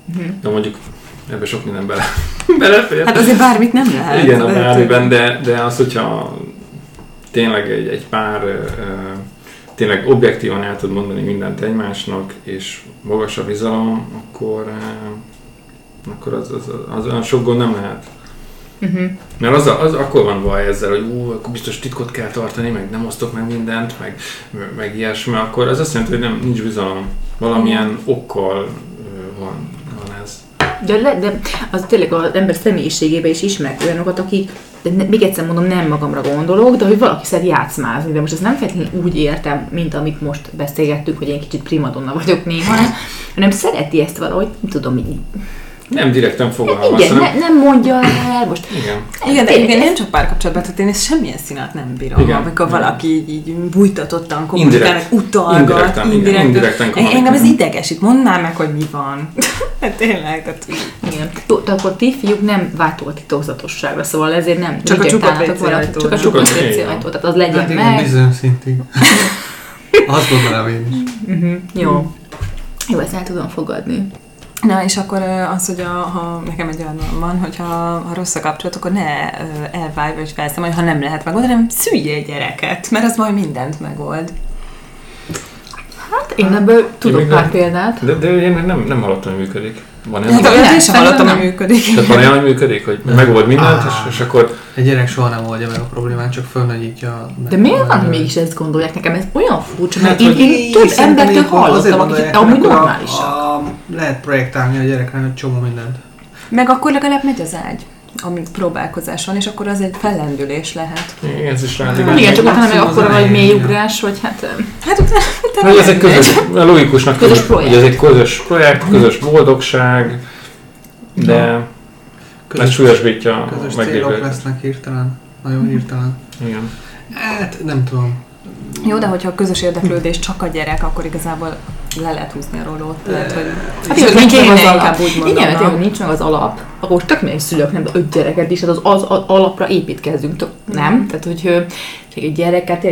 Mhm. De mondjuk ebbe sok minden bele, [laughs] belefér. Hát azért bármit nem lehet. Igen, a bármiben, de, de az, hogyha tényleg egy, egy pár tényleg objektívan el tud mondani mindent egymásnak, és magas a bizalom, akkor, akkor az, az, az, olyan sok gond nem lehet. Uh-huh. Mert az, az akkor van baj ezzel, hogy ú, akkor biztos titkot kell tartani, meg nem osztok meg mindent, meg, meg ilyesmi, akkor az azt jelenti, hogy nem, nincs bizalom. Valamilyen okkal ö, van, van ez. De, le, de az tényleg az ember személyiségében is ismerek olyanokat, akik, de ne, még egyszer mondom, nem magamra gondolok, de hogy valaki szeret játszmázni, de most ezt nem feltétlenül úgy értem, mint amit most beszélgettük, hogy én kicsit primadonna vagyok néha, hanem szereti ezt valahogy, nem tudom, így. Nem direkten fogalmaz, Igen, hanem... ne, nem mondja el, most Igen. Igen, de igen, nem csak párkapcsolatban, tehát én ezt semmilyen színát nem bírom, Igen. amikor Igen. valaki így, így bújtatottan kommunikál, Indirekt. meg utalgat, Indirekten, igen, indirekten kommunikál. Engem ez idegesít, mondd már meg, hogy mi van. [laughs] Hát tényleg, tehát Igen. Akkor ti fiúk nem a titokzatosságra, szóval ezért nem Csak a csupa Csak a csupa tehát az legyen Hát meg. bizonyos szintig. [laughs] Azt gondolom én is. Uh-huh. Jó. Jó, ezt el tudom fogadni. Na, és akkor az, hogy a, ha nekem egy olyan van, hogy ha, rossz a kapcsolat, akkor ne elválj vagy felszámolj, ha nem lehet megoldani, hanem szüljél gyereket, mert az majd mindent megold. Hát én ebből tudok pár nem- példát. De, de én nem, nem hallottam, hogy működik. Van ez? Hát nem, olyat én sem hallottam, hogy működik. Tehát van olyan, hogy működik, hogy megold mindent, és, és akkor Egy gyerek soha nem oldja meg a problémát, csak fölnagyítja. meg- De miért van, hogy mégis ezt gondolják? Nekem ez olyan furcsa, mert Hát, én, hogy én több embertől hallottam, akik amúgy a- normálisak. A, lehet projektálni a gyerekre egy csomó mindent. Meg akkor legalább megy az ágy, amíg próbálkozás van, és akkor az egy fellendülés lehet. igen, ez is lehet. Nem, Nem, igen, csak utána meg akkor vagy mély igen. ugrás, hogy hát... Hát utána, utána Hogy ez egy közös, logikusnak Közös tűnik, projekt. hogy ez egy közös projekt, közös boldogság, de ez súlyosbítja közös a célok lesznek hirtelen. Nagyon hirtelen. Igen. Hát nem tudom. Jó, de hogyha a közös érdeklődés csak a gyerek, akkor igazából le lehet húzni a rolót. Lehet, hogy... Hát igen, nincs meg az alap. úgy mondom, Igen, tényleg nincs meg az alap. Akkor tök még szülők, nem, öt gyereket is, tehát az, az, az alapra építkezzünk, tök, nem? Tehát, hogy egy gyereket,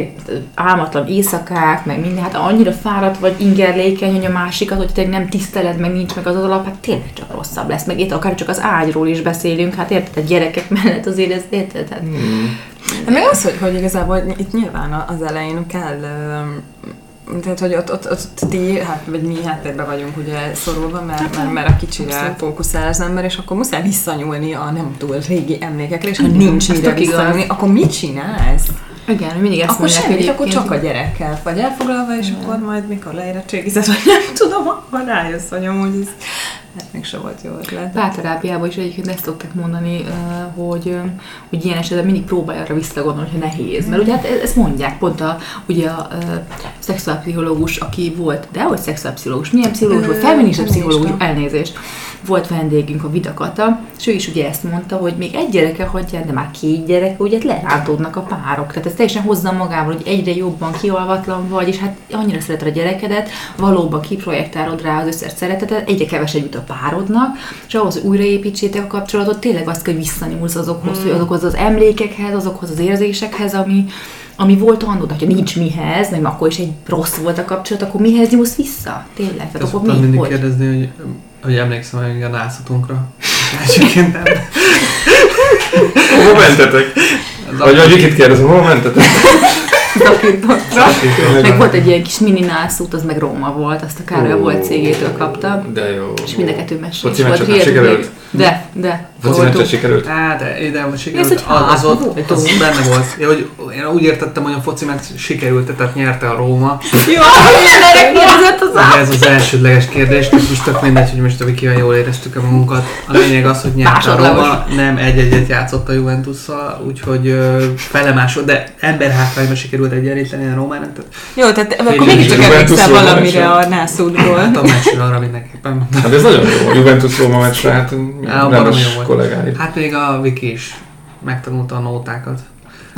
álmatlan éjszakák, meg minden, hát annyira fáradt vagy ingerlékeny, hogy a másikat, hogy tényleg nem tiszteled, meg nincs meg az az alap, hát tényleg csak rosszabb lesz. Meg itt akár csak az ágyról is beszélünk, hát érted, a gyerekek [laughs] mellett azért ez, érted? Hát, Hmm. De meg az, hogy, hogy igazából itt nyilván az elején kell, tehát hogy ott, ott, ott ti, hát, vagy mi háttérben vagyunk ugye szorulva, mert, mert, mert a kicsire Abszolút. fókuszál az ember, és akkor muszáj visszanyúlni a nem túl régi emlékekre, és ha nincs mire visszanyúlni, akkor mit csinálsz? igen, mindig ezt Akkor semmit, akkor csak a gyerekkel vagy elfoglalva, és akkor majd mikor leérettségized, vagy nem tudom, akkor rájössz, hogy amúgy ez hát még se volt jó ötlet. Párterápiában is egyébként ezt szokták mondani, hogy, hogy ilyen esetben mindig próbálj arra visszagondolni, hogyha nehéz. Mert ugye hát ezt mondják, pont a, ugye a ö, szexuálpszichológus, aki volt, de hogy szexuálpszichológus, milyen pszichológus volt, feminista. pszichológus, elnézést, volt vendégünk a Vidakata, és ő is ugye ezt mondta, hogy még egy gyereke hagyján, de már két gyerek, ugye lerántódnak a párok. Tehát ez teljesen hozza magával, hogy egyre jobban kialvatlan vagy, és hát annyira szereted a gyerekedet, valóban kiprojektálod rá az összes szeretetet, egyre kevesebb jut a párodnak, és ahhoz, hogy újraépítsétek a kapcsolatot, tényleg azt kell, hogy visszanyúlsz azokhoz, hogy azokhoz az emlékekhez, azokhoz az érzésekhez, ami, ami volt annó, de ha nincs mihez, meg akkor is egy rossz volt a kapcsolat, akkor mihez nyúlsz vissza? Tényleg, tehát Ezt akkor mindig Hogy? kérdezni, hogy, hogy emlékszem hogy a nászatunkra. Egyébként nem. Hova mentetek? Az Vagy vagy Vikit kérdezem, hol mentetek? Zakintottra. Meg volt egy ilyen kis mini nászút, az meg Róma volt, azt a Károly volt cégétől kapta. De jó. És mind a kettő mesés volt. sikerült? De, de. Foci voltunk. sikerült? Á, de ide most Ez, sikerült, hogy az, az, hát, ott, az benne volt. Ja, hogy én úgy értettem, hogy a foci meccs sikerült, tehát nyerte a Róma. Jó, kérdezett az De ez az elsődleges kérdés, tehát most tök mindegy, hogy most a Vikivel jól éreztük a magunkat. A lényeg az, hogy nyerte a. Róma, nem egy-egyet játszott a Juventusszal, úgyhogy felemásod, de ember hátrányban sikerült egyenlíteni a Rómának. Tehát Jó, tehát akkor mégiscsak emlékszel valamire a nászútból. hát a meccsről arra mindenképpen. Hát ez nagyon jó. A [laughs] Juventus Róma meccsre, hát Á, kollégáid. Hát még a Viki is megtanulta a nótákat.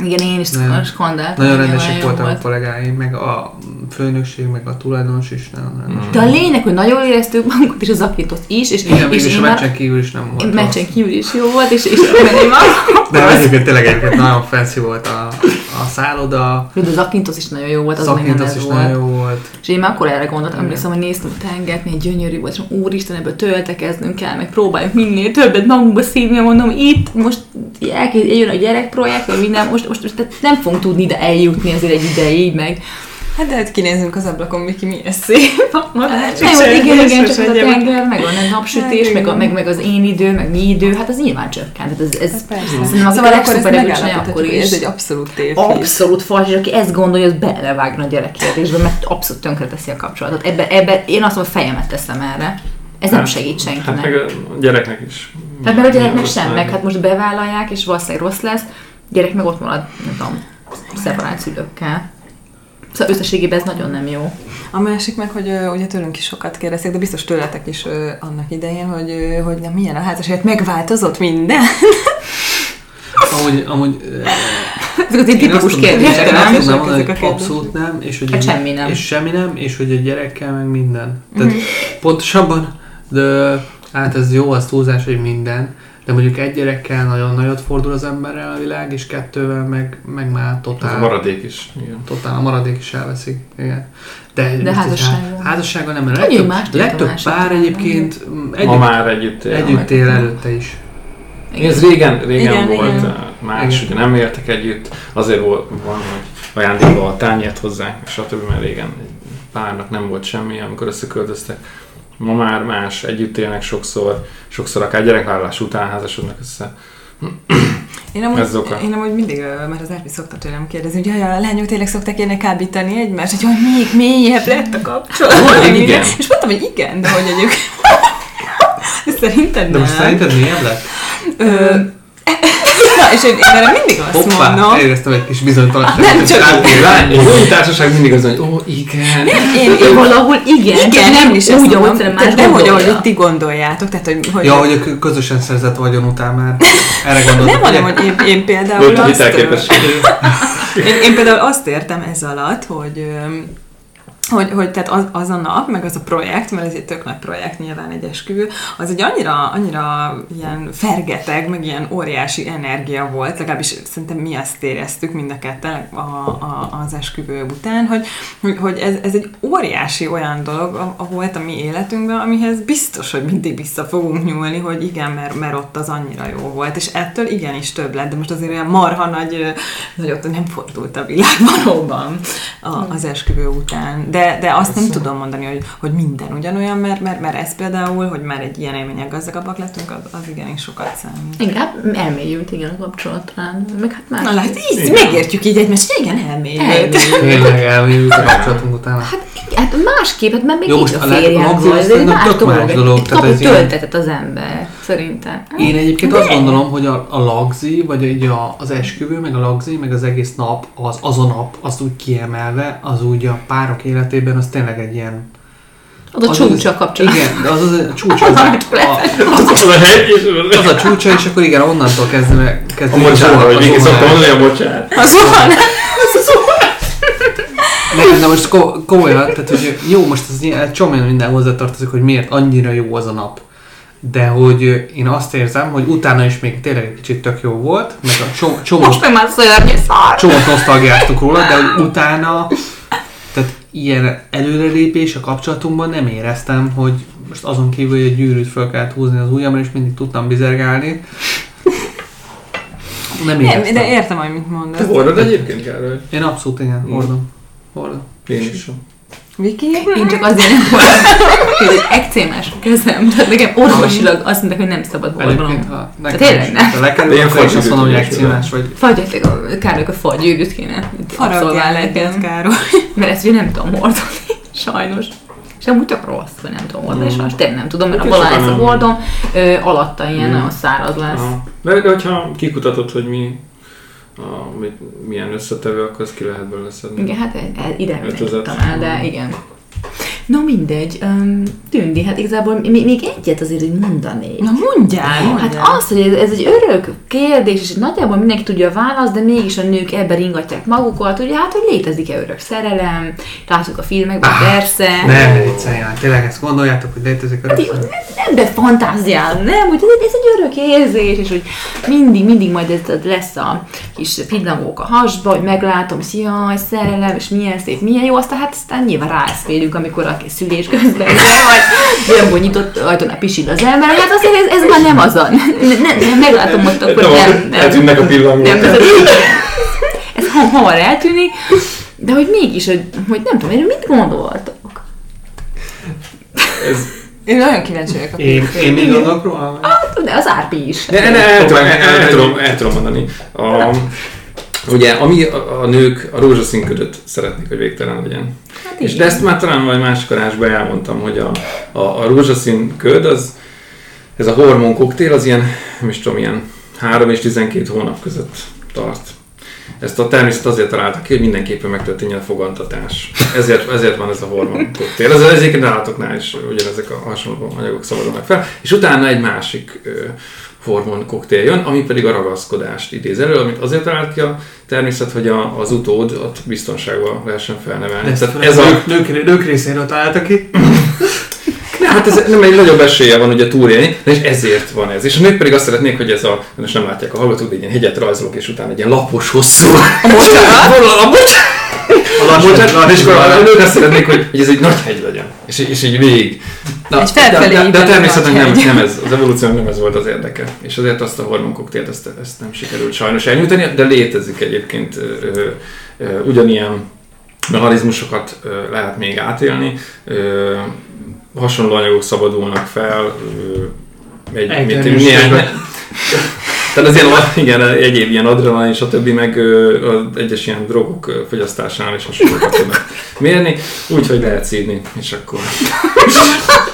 Igen, én is Nem. skandáltam. Nagyon rendesek voltak a volt. kollégáim, meg a főnökség, meg a tulajdonos is nagyon rendes. Mm. De a lényeg, hogy nagyon éreztük magunkat, és az Akitot is, és, Igen, és és én a meccsen kívül is nem volt. meccsen kívül is jó volt, és, és én De egyébként tényleg egyébként nagyon fancy volt a, a szálloda, Jó, de az Akintos is nagyon jó volt, az még nem szakintos ez is volt. nagyon jó volt. És én már akkor erre gondoltam, emlékszem, hogy néztem a tengert, milyen gyönyörű volt, és úristen, ebből töltekeznünk kell, meg próbáljuk minél többet magunkba szívni, mondom, itt most jön a gyerekprojekt, meg minden, most, most, most tehát nem fogunk tudni ide eljutni azért egy ideig, meg Hát de hát kinézünk az ablakon, Miki, milyen szép. Ma Hát, jó, igen, igen, csak a tenger, meg a napsütés, Hát, meg, a, meg, meg az én idő, meg mi idő, hát az nyilván csökkent. Tehát ez, ez, Persze. Szerintem aki Szóval a akkor ezt megállapíthatjuk, akkor hogy is. ez egy abszolút tévhit. Abszolút fals, és aki ezt gondolja, az belevágna a gyerekkérdésbe, mert abszolút tönkreteszi a kapcsolatot. Ebbe, ebbe én azt mondom, fejemet teszem erre. Ez nem Hát- segít Hát senkinek. meg a gyereknek is. Hát mert a gyereknek sem, meg hát most bevállalják, és valószínűleg rossz lesz, gyerek meg ott marad, nem tudom, szeparált szülőkkel. Szóval összességében ez nagyon nem jó. A másik meg, hogy ö, ugye tőlünk is sokat kérdezték, de biztos tőletek is ö, annak idején, hogy, ö, hogy nem milyen a házasság, megváltozott minden. Amúgy, amúgy Ezek az én tipikus kérdések, nem? mondani, Ezek a hogy abszolút nem, és hogy, Hát semmi nem. és semmi nem, és hogy egy gyerekkel meg minden. Tehát Mhm. pontosabban, de hát ez jó, az túlzás, hogy minden, de mondjuk egy gyerekkel nagyon nagyot fordul az emberrel a világ, és kettővel meg, meg már Az a totál, maradék is. Igen. totál a maradék is elveszik. Igen. De, biztos, házassággal? há- házassággal nem, mert legtöbb, más legtöbb pár egyébként Ma együtt, már együtt él. együtt él előtte is. Ez régen, régen Igen, volt, igen. más, Igen. ugye nem éltek együtt, azért volt, van, hogy ajándékba a tányért hozzák, stb. mert régen párnak nem volt semmi, amikor összeköltöztek. Ma már más, együtt élnek sokszor, sokszor akár gyerekvállalás után házasodnak össze. Én amúgy, Ez oka. én amúgy mindig, mert az Erpi szokta tőlem kérdezni, hogy jaj, a lányok tényleg szoktak ilyenek kábítani egymást, hogy jaj, még mélyebb lett a kapcsolat. Meg igen. minden. És mondtam, hogy igen, de hogy egyébként... [laughs] De szerinted De most nem. szerinted mélyebb lett? Ö, Na, és én, én erre mindig azt Hoppá, mondom, éreztem egy kis bizonytalanságot. Nem, csak- egy új társaság mindig az, hogy ó, igen. én, Én én, valahol igen, igen, nem is úgy, ahogy mondom, más nem, hogy ahogy ti gondoljátok, tehát hogy, hogy Ja, hogy a kö- közösen szerzett vagyon után már erre gondoltam. nem ugye? hogy én, én például azt, én, én például azt értem ez alatt, hogy hogy, hogy tehát az, az a nap, meg az a projekt, mert ez egy tök nagy projekt, nyilván egy esküvő, az egy annyira, annyira ilyen fergeteg, meg ilyen óriási energia volt, legalábbis szerintem mi azt éreztük mind a ketten a, a, az esküvő után, hogy, hogy, ez, ez egy óriási olyan dolog a, volt a mi életünkben, amihez biztos, hogy mindig vissza fogunk nyúlni, hogy igen, mert, mert ott az annyira jó volt, és ettől igenis több lett, de most azért olyan marha nagy, nagyot nem fordult a világ valóban a, az esküvő után. De, de azt nem tudom mondani, hogy, hogy minden ugyanolyan, mert, mert, mert ez például, hogy már egy ilyen élmények gazdagabbak lettünk, az, az igenis sokat számít. Inkább elmélyült, igen, a kapcsolat talán. Meg hát más. Na lát, így Igen. megértjük így egymást, hogy igen, elmélyült. Tényleg elmélyült a kapcsolatunk utána. Hát, igen, hát másképp, hát mert még Jó, most a férjem volt, az ez egy más dolog. dolog, Egy tehát kapott ez ilyen- töltetet az ember, szerintem. Én egyébként De- azt gondolom, hogy a, a lagzi, vagy a, az esküvő, meg a lagzi, meg az egész nap, az, az a nap, azt úgy kiemelve, az úgy a párok életében, az tényleg egy ilyen... Az a az csúcsa a az, kapcsolat. Igen, de az, az a csúcs, az, a, Az az a hely, és a, az a csúcsa, és akkor igen, onnantól kezdve... a kezdve bocsánat, hogy Viki szokta zuhanás. mondani a bocsánat. Az van. Nem, de most ko- komolyan, tehát hogy jó, most az ilyen, csomó minden hozzátartozik, hogy miért annyira jó az a nap. De hogy én azt érzem, hogy utána is még tényleg egy kicsit tök jó volt, meg a csomó, Most meg már szörnyű szar. csomót nosztalgiáztuk róla, de hogy utána, ilyen előrelépés a kapcsolatunkban nem éreztem, hogy most azon kívül, hogy egy gyűrűt fel kellett húzni az ujjamra, és mindig tudtam bizergálni. Nem Nem, éreztem. de értem, amit Te mondasz. hordod egyébként, Károly? Én abszolút igen, hordom. Hordom. Én is. Viki? Én csak azért nem voltam, hogy egy ekcémás a kezem, tehát nekem orvosilag azt mondták, hogy nem szabad hordanom. tényleg ne. Ha lekerül, De ilyen akkor azt mondom, hogy ekcímás vagy. Fagyjatok, a Károlyok a fagygyűrűt kéne Faragjál abszolválni egyet. Károly. Mert ezt ugye nem tudom hordani, [laughs] sajnos. És amúgy csak rossz, hogy nem tudom hordani, Mm. sajnos tényleg nem tudom, mert a Hát és sokan balájsz nem. hordom, alatta ilyen Mm. nagyon száraz lesz. De hogyha kikutatod, hogy mi, a, mit, milyen összetevő, akkor azt ki lehet belőle szedni. Igen, hát e- ide nem 5000. tudtam el, de igen. No mindegy, um, Tündi, hát igazából még, még egyet azért így mondanék. Na mondjál, mondjál. Hát az, hogy ez, ez egy örök kérdés, és nagyjából mindenki tudja a választ, de mégis a nők ebbe ringatják magukat, ugye hát, hogy létezik-e örök szerelem, látjuk a filmekben, persze. Ne vicceljen, tényleg ezt gondoljátok, hogy létezik Hát örök így, nem, nem de fantáziálunk, nem, hogy ez, ez egy örök érzés, és hogy mindig, mindig majd ez lesz a kis pillangók a hasba, hogy meglátom, hogy jaj, szerelem, és milyen szép, milyen jó, aztán hát aztán nyilván rászférünk, amikor a szülés közben, vagy ilyenkor nyitott ajtónál pisil az ember, hát azért ez, ez már nem az a, nem, nem, nem meglátom ott, akkor Nem, nem, nem. eltűnnek a pillangók. Nem, ez, ez ham- hamar eltűnik, de hogy mégis, hogy, hogy nem tudom, erről mit gondoltok? Ez, Én nagyon kíváncsi vagyok. a Én, én még gondolok róla? De az Árpi is. Ne, ne, el, tudom, el, el, tudom, el tudom mondani. Ugye, ami a, a nők a rózsaszín ködöt szeretnék, hogy végtelen legyen. Hát És de ezt már talán majd másik adásban elmondtam, hogy a, a, a rózsaszín köd, az, ez a hormon koktél, az ilyen, nem is tudom, ilyen 3 és 12 hónap között tart. Ezt a természet azért találta ki, hogy mindenképpen megtörténjen a fogantatás. Ezért, ezért van ez a hormon koktél. Ez egyébként állatoknál is ugyanezek a hasonló anyagok szabadulnak fel. És utána egy másik ö, hormon koktél jön, ami pedig a ragaszkodást idéz elő, amit azért talált ki a természet, hogy a, az utód ott biztonságban lehessen felnevelni. Ezt Tehát ez a, nők, nők, nők részéről találtak ki. [laughs] ne, hát ez nem egy nagyobb esélye van ugye túlélni, és ezért van ez. És a nők pedig azt szeretnék, hogy ez a, most nem látják a hallgatók, de egy ilyen hegyet rajzolok, és utána egy ilyen lapos, hosszú... A bocsánat! A bocsánat! Lassú, Bocsánat, és akkor a lassú- nők azt szeretnék, hogy, hogy ez egy nagy hegy legyen. És, és így végig. Na, Egy felfelé de, de, de természetesen nem, hegy. nem ez, az evolúciónak nem ez volt az érdeke. És azért azt a hormonkoktélt, ezt, ezt nem sikerült sajnos elnyújtani, de létezik egyébként ö, ö, ugyanilyen mechanizmusokat ö, lehet még átélni. Ö, hasonló anyagok szabadulnak fel, ö, egy, Egy mit, erősségben. Tehát az ilyen, igen, egyéb ilyen adrenalin, stb. meg ö, az egyes ilyen drogok fogyasztásánál is hasonlókat [laughs] tudnak mérni, úgyhogy lehet szídni, és akkor...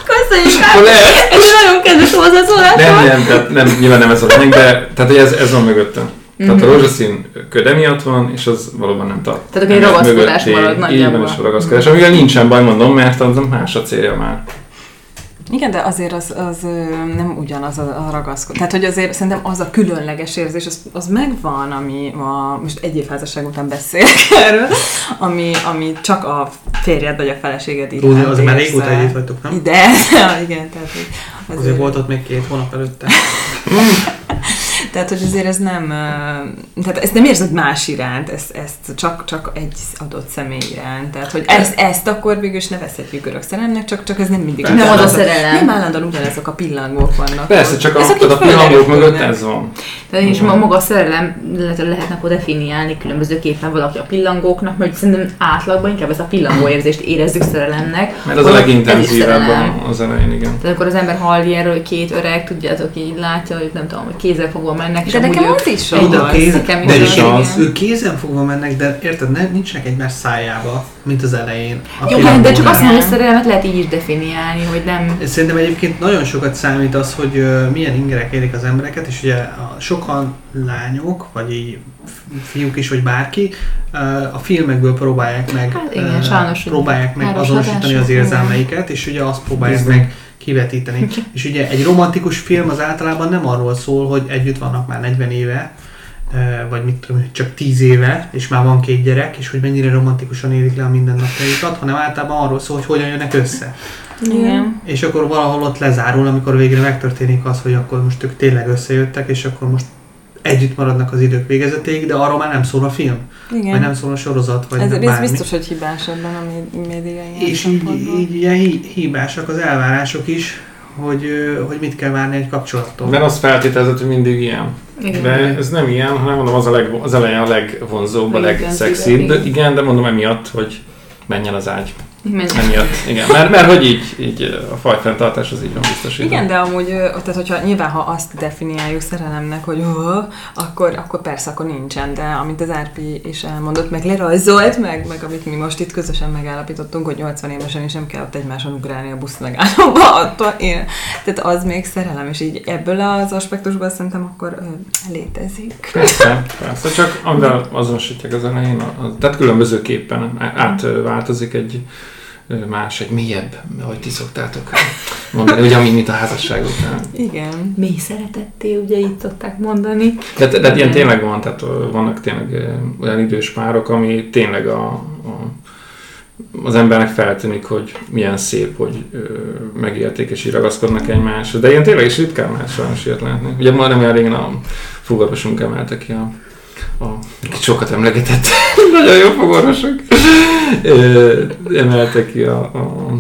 Köszönjük, akkor lehet. Ez nagyon kedves hozzászólás Nem, nem, tehát nem, nyilván nem ez a lényeg, de tehát ez, ez van mögöttem. Tehát Mhm. a rózsaszín köd emiatt van, és az valóban nem tart. Tehát akkor egy ragaszkodás marad nagyjából. van, és a ragaszkodás. Amivel nincsen baj, mondom, mert az más a célja már. Igen, de azért az, az nem ugyanaz a, a ragaszkodás. Tehát, hogy azért szerintem az a különleges érzés, az, az megvan, ami a, most egy év házasság után beszélek [laughs] erről, ami, ami csak a férjed vagy a feleséged iránt Rózi, az már régóta együtt vagytok, nem? De, [laughs] igen, tehát, azért, Azért volt ott még két hónap előtte. [laughs] tehát, hogy azért ez nem, tehát ezt nem érzed más iránt, ezt, ezt csak, csak egy adott személy iránt. Tehát, hogy ezt, ezt akkor végül is nevezhetjük örök szerelemnek, csak, csak ez nem mindig Persze. Nem az a szerelem. Nem állandóan ugyanezek a pillangók vannak. Persze, ott. csak a, Ezek tehát a így pillangók mögött ez van. Tehát és ma- maga a szerelem lehet, lehetne akkor definiálni különbözőképpen valaki a pillangóknak, mert szerintem átlagban inkább ez a pillangó érzést érezzük szerelemnek. Mert az a ez legintenzívebb a- az elején, igen. Tehát akkor az ember hall ilyenről, hogy két öreg, tudjátok, így látja, hogy nem tudom, hogy kézzel fogva mennek, De nekem az is a az. kéz, nekem de is az. Ők kézen fogva mennek, de érted, nem, nincsenek egymás szájába, mint az elején. A Jó, hát, de csak azt mondom, hogy szerelmet lehet így is definiálni, hogy nem... Szerintem egyébként nagyon sokat számít az, hogy milyen ingerek érik az embereket, és ugye a, sokan lányok, vagy így fiúk is, vagy bárki, a filmekből próbálják meg, Hát igen, sajnos, próbálják meg azonosítani az érzelmeiket, és ugye azt próbálják Disney. meg kivetíteni. [laughs] és ugye egy romantikus film az általában nem arról szól, hogy együtt vannak már 40 éve, vagy mit tudom, csak 10 éve, és már van két gyerek, és hogy mennyire romantikusan élik le a mindennapjaikat, hanem általában arról szól, hogy hogyan jönnek össze. Igen. És akkor valahol ott lezárul, amikor végre megtörténik az, hogy akkor most ők tényleg összejöttek, és akkor most együtt maradnak az idők végezetéig, de arról már nem szól a film, Igen. vagy nem szól a sorozat, vagy ez, nem ez biztos, hogy hibás ebben a mé- média ilyen és így, így ilyen hibásak az elvárások is, hogy, hogy mit kell várni egy kapcsolattól. Mert azt feltételezett, hogy mindig ilyen. Igen. De ez nem ilyen, hanem mondom, az, a leg, az eleje a legvonzóbb, a legszexibb. igen. Igen, de mondom emiatt, hogy menjen az ágy. Menj. Emiatt, igen. Mert, mert hogy így, így a fajfenntartás az így van biztosítva. Igen, de amúgy, tehát hogyha nyilván, ha azt definiáljuk szerelemnek, hogy ó, akkor, akkor persze, akkor nincsen, de amit az Árpi is elmondott, meg lerajzolt, meg, meg amit mi most itt közösen megállapítottunk, hogy 80 évesen is nem kell ott egymáson ugrálni a busz megállóba, [laughs] attól én, tehát az még szerelem, és így ebből az aspektusból szerintem akkor ö, létezik. Persze, [laughs] persze, csak amivel azonosítják az elején, tehát különbözőképpen átváltozik egy más, egy mélyebb, ahogy ti szoktátok mondani, ugye, mint a házasság után. Igen. Mély szeretetté, ugye így szokták mondani. De, de, de ilyen tényleg van, tehát vannak tényleg olyan idős párok, ami tényleg a, a az embernek feltűnik, hogy milyen szép, hogy ö, megélték és így ragaszkodnak egymáshoz. De ilyen tényleg is ritkán már sajnos ilyet látni. Ugye majdnem olyan régen a fogorvosunk emelte ki a, a sokat emlegetett, [laughs] nagyon jó fogorvosok, emelte ki a, a,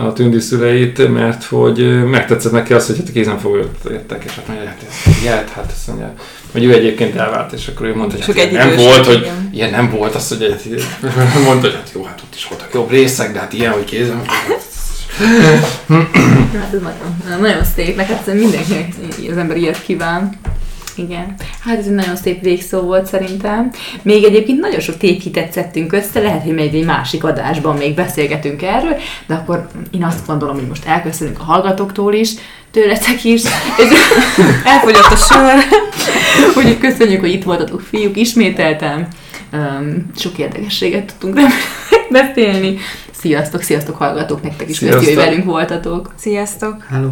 a tündi szüleit, mert hogy megtetszett neki az, hogy hát kézenfogót értek, és hát mondja, hát ez ilyet, hát azt mondja, hogy ő egyébként elvált, és akkor ő mondta, hogy hát nem volt, hogy igen. ilyen nem volt, azt hogy [laughs] mondta, hogy hát jó, hát ott is voltak jobb részek, de hát ilyen, hogy kézen. Hát ez nagyon, nagyon szép, meg hát mindenkinek az ember ilyet kíván. Igen. Hát ez egy nagyon szép végszó volt szerintem. Még egyébként nagyon sok tévhitet szedtünk össze, lehet, hogy még egy másik adásban még beszélgetünk erről, de akkor én azt gondolom, hogy most elköszönünk a hallgatóktól is, tőletek is, és [laughs] Elfogyott a sor. Úgyhogy köszönjük, hogy itt voltatok, fiúk, ismételtem. Um, sok érdekességet tudtunk [laughs] beszélni. Sziasztok, sziasztok hallgatók, nektek is köszi, hogy Sziasztok. velünk voltatok. Sziasztok! Hello.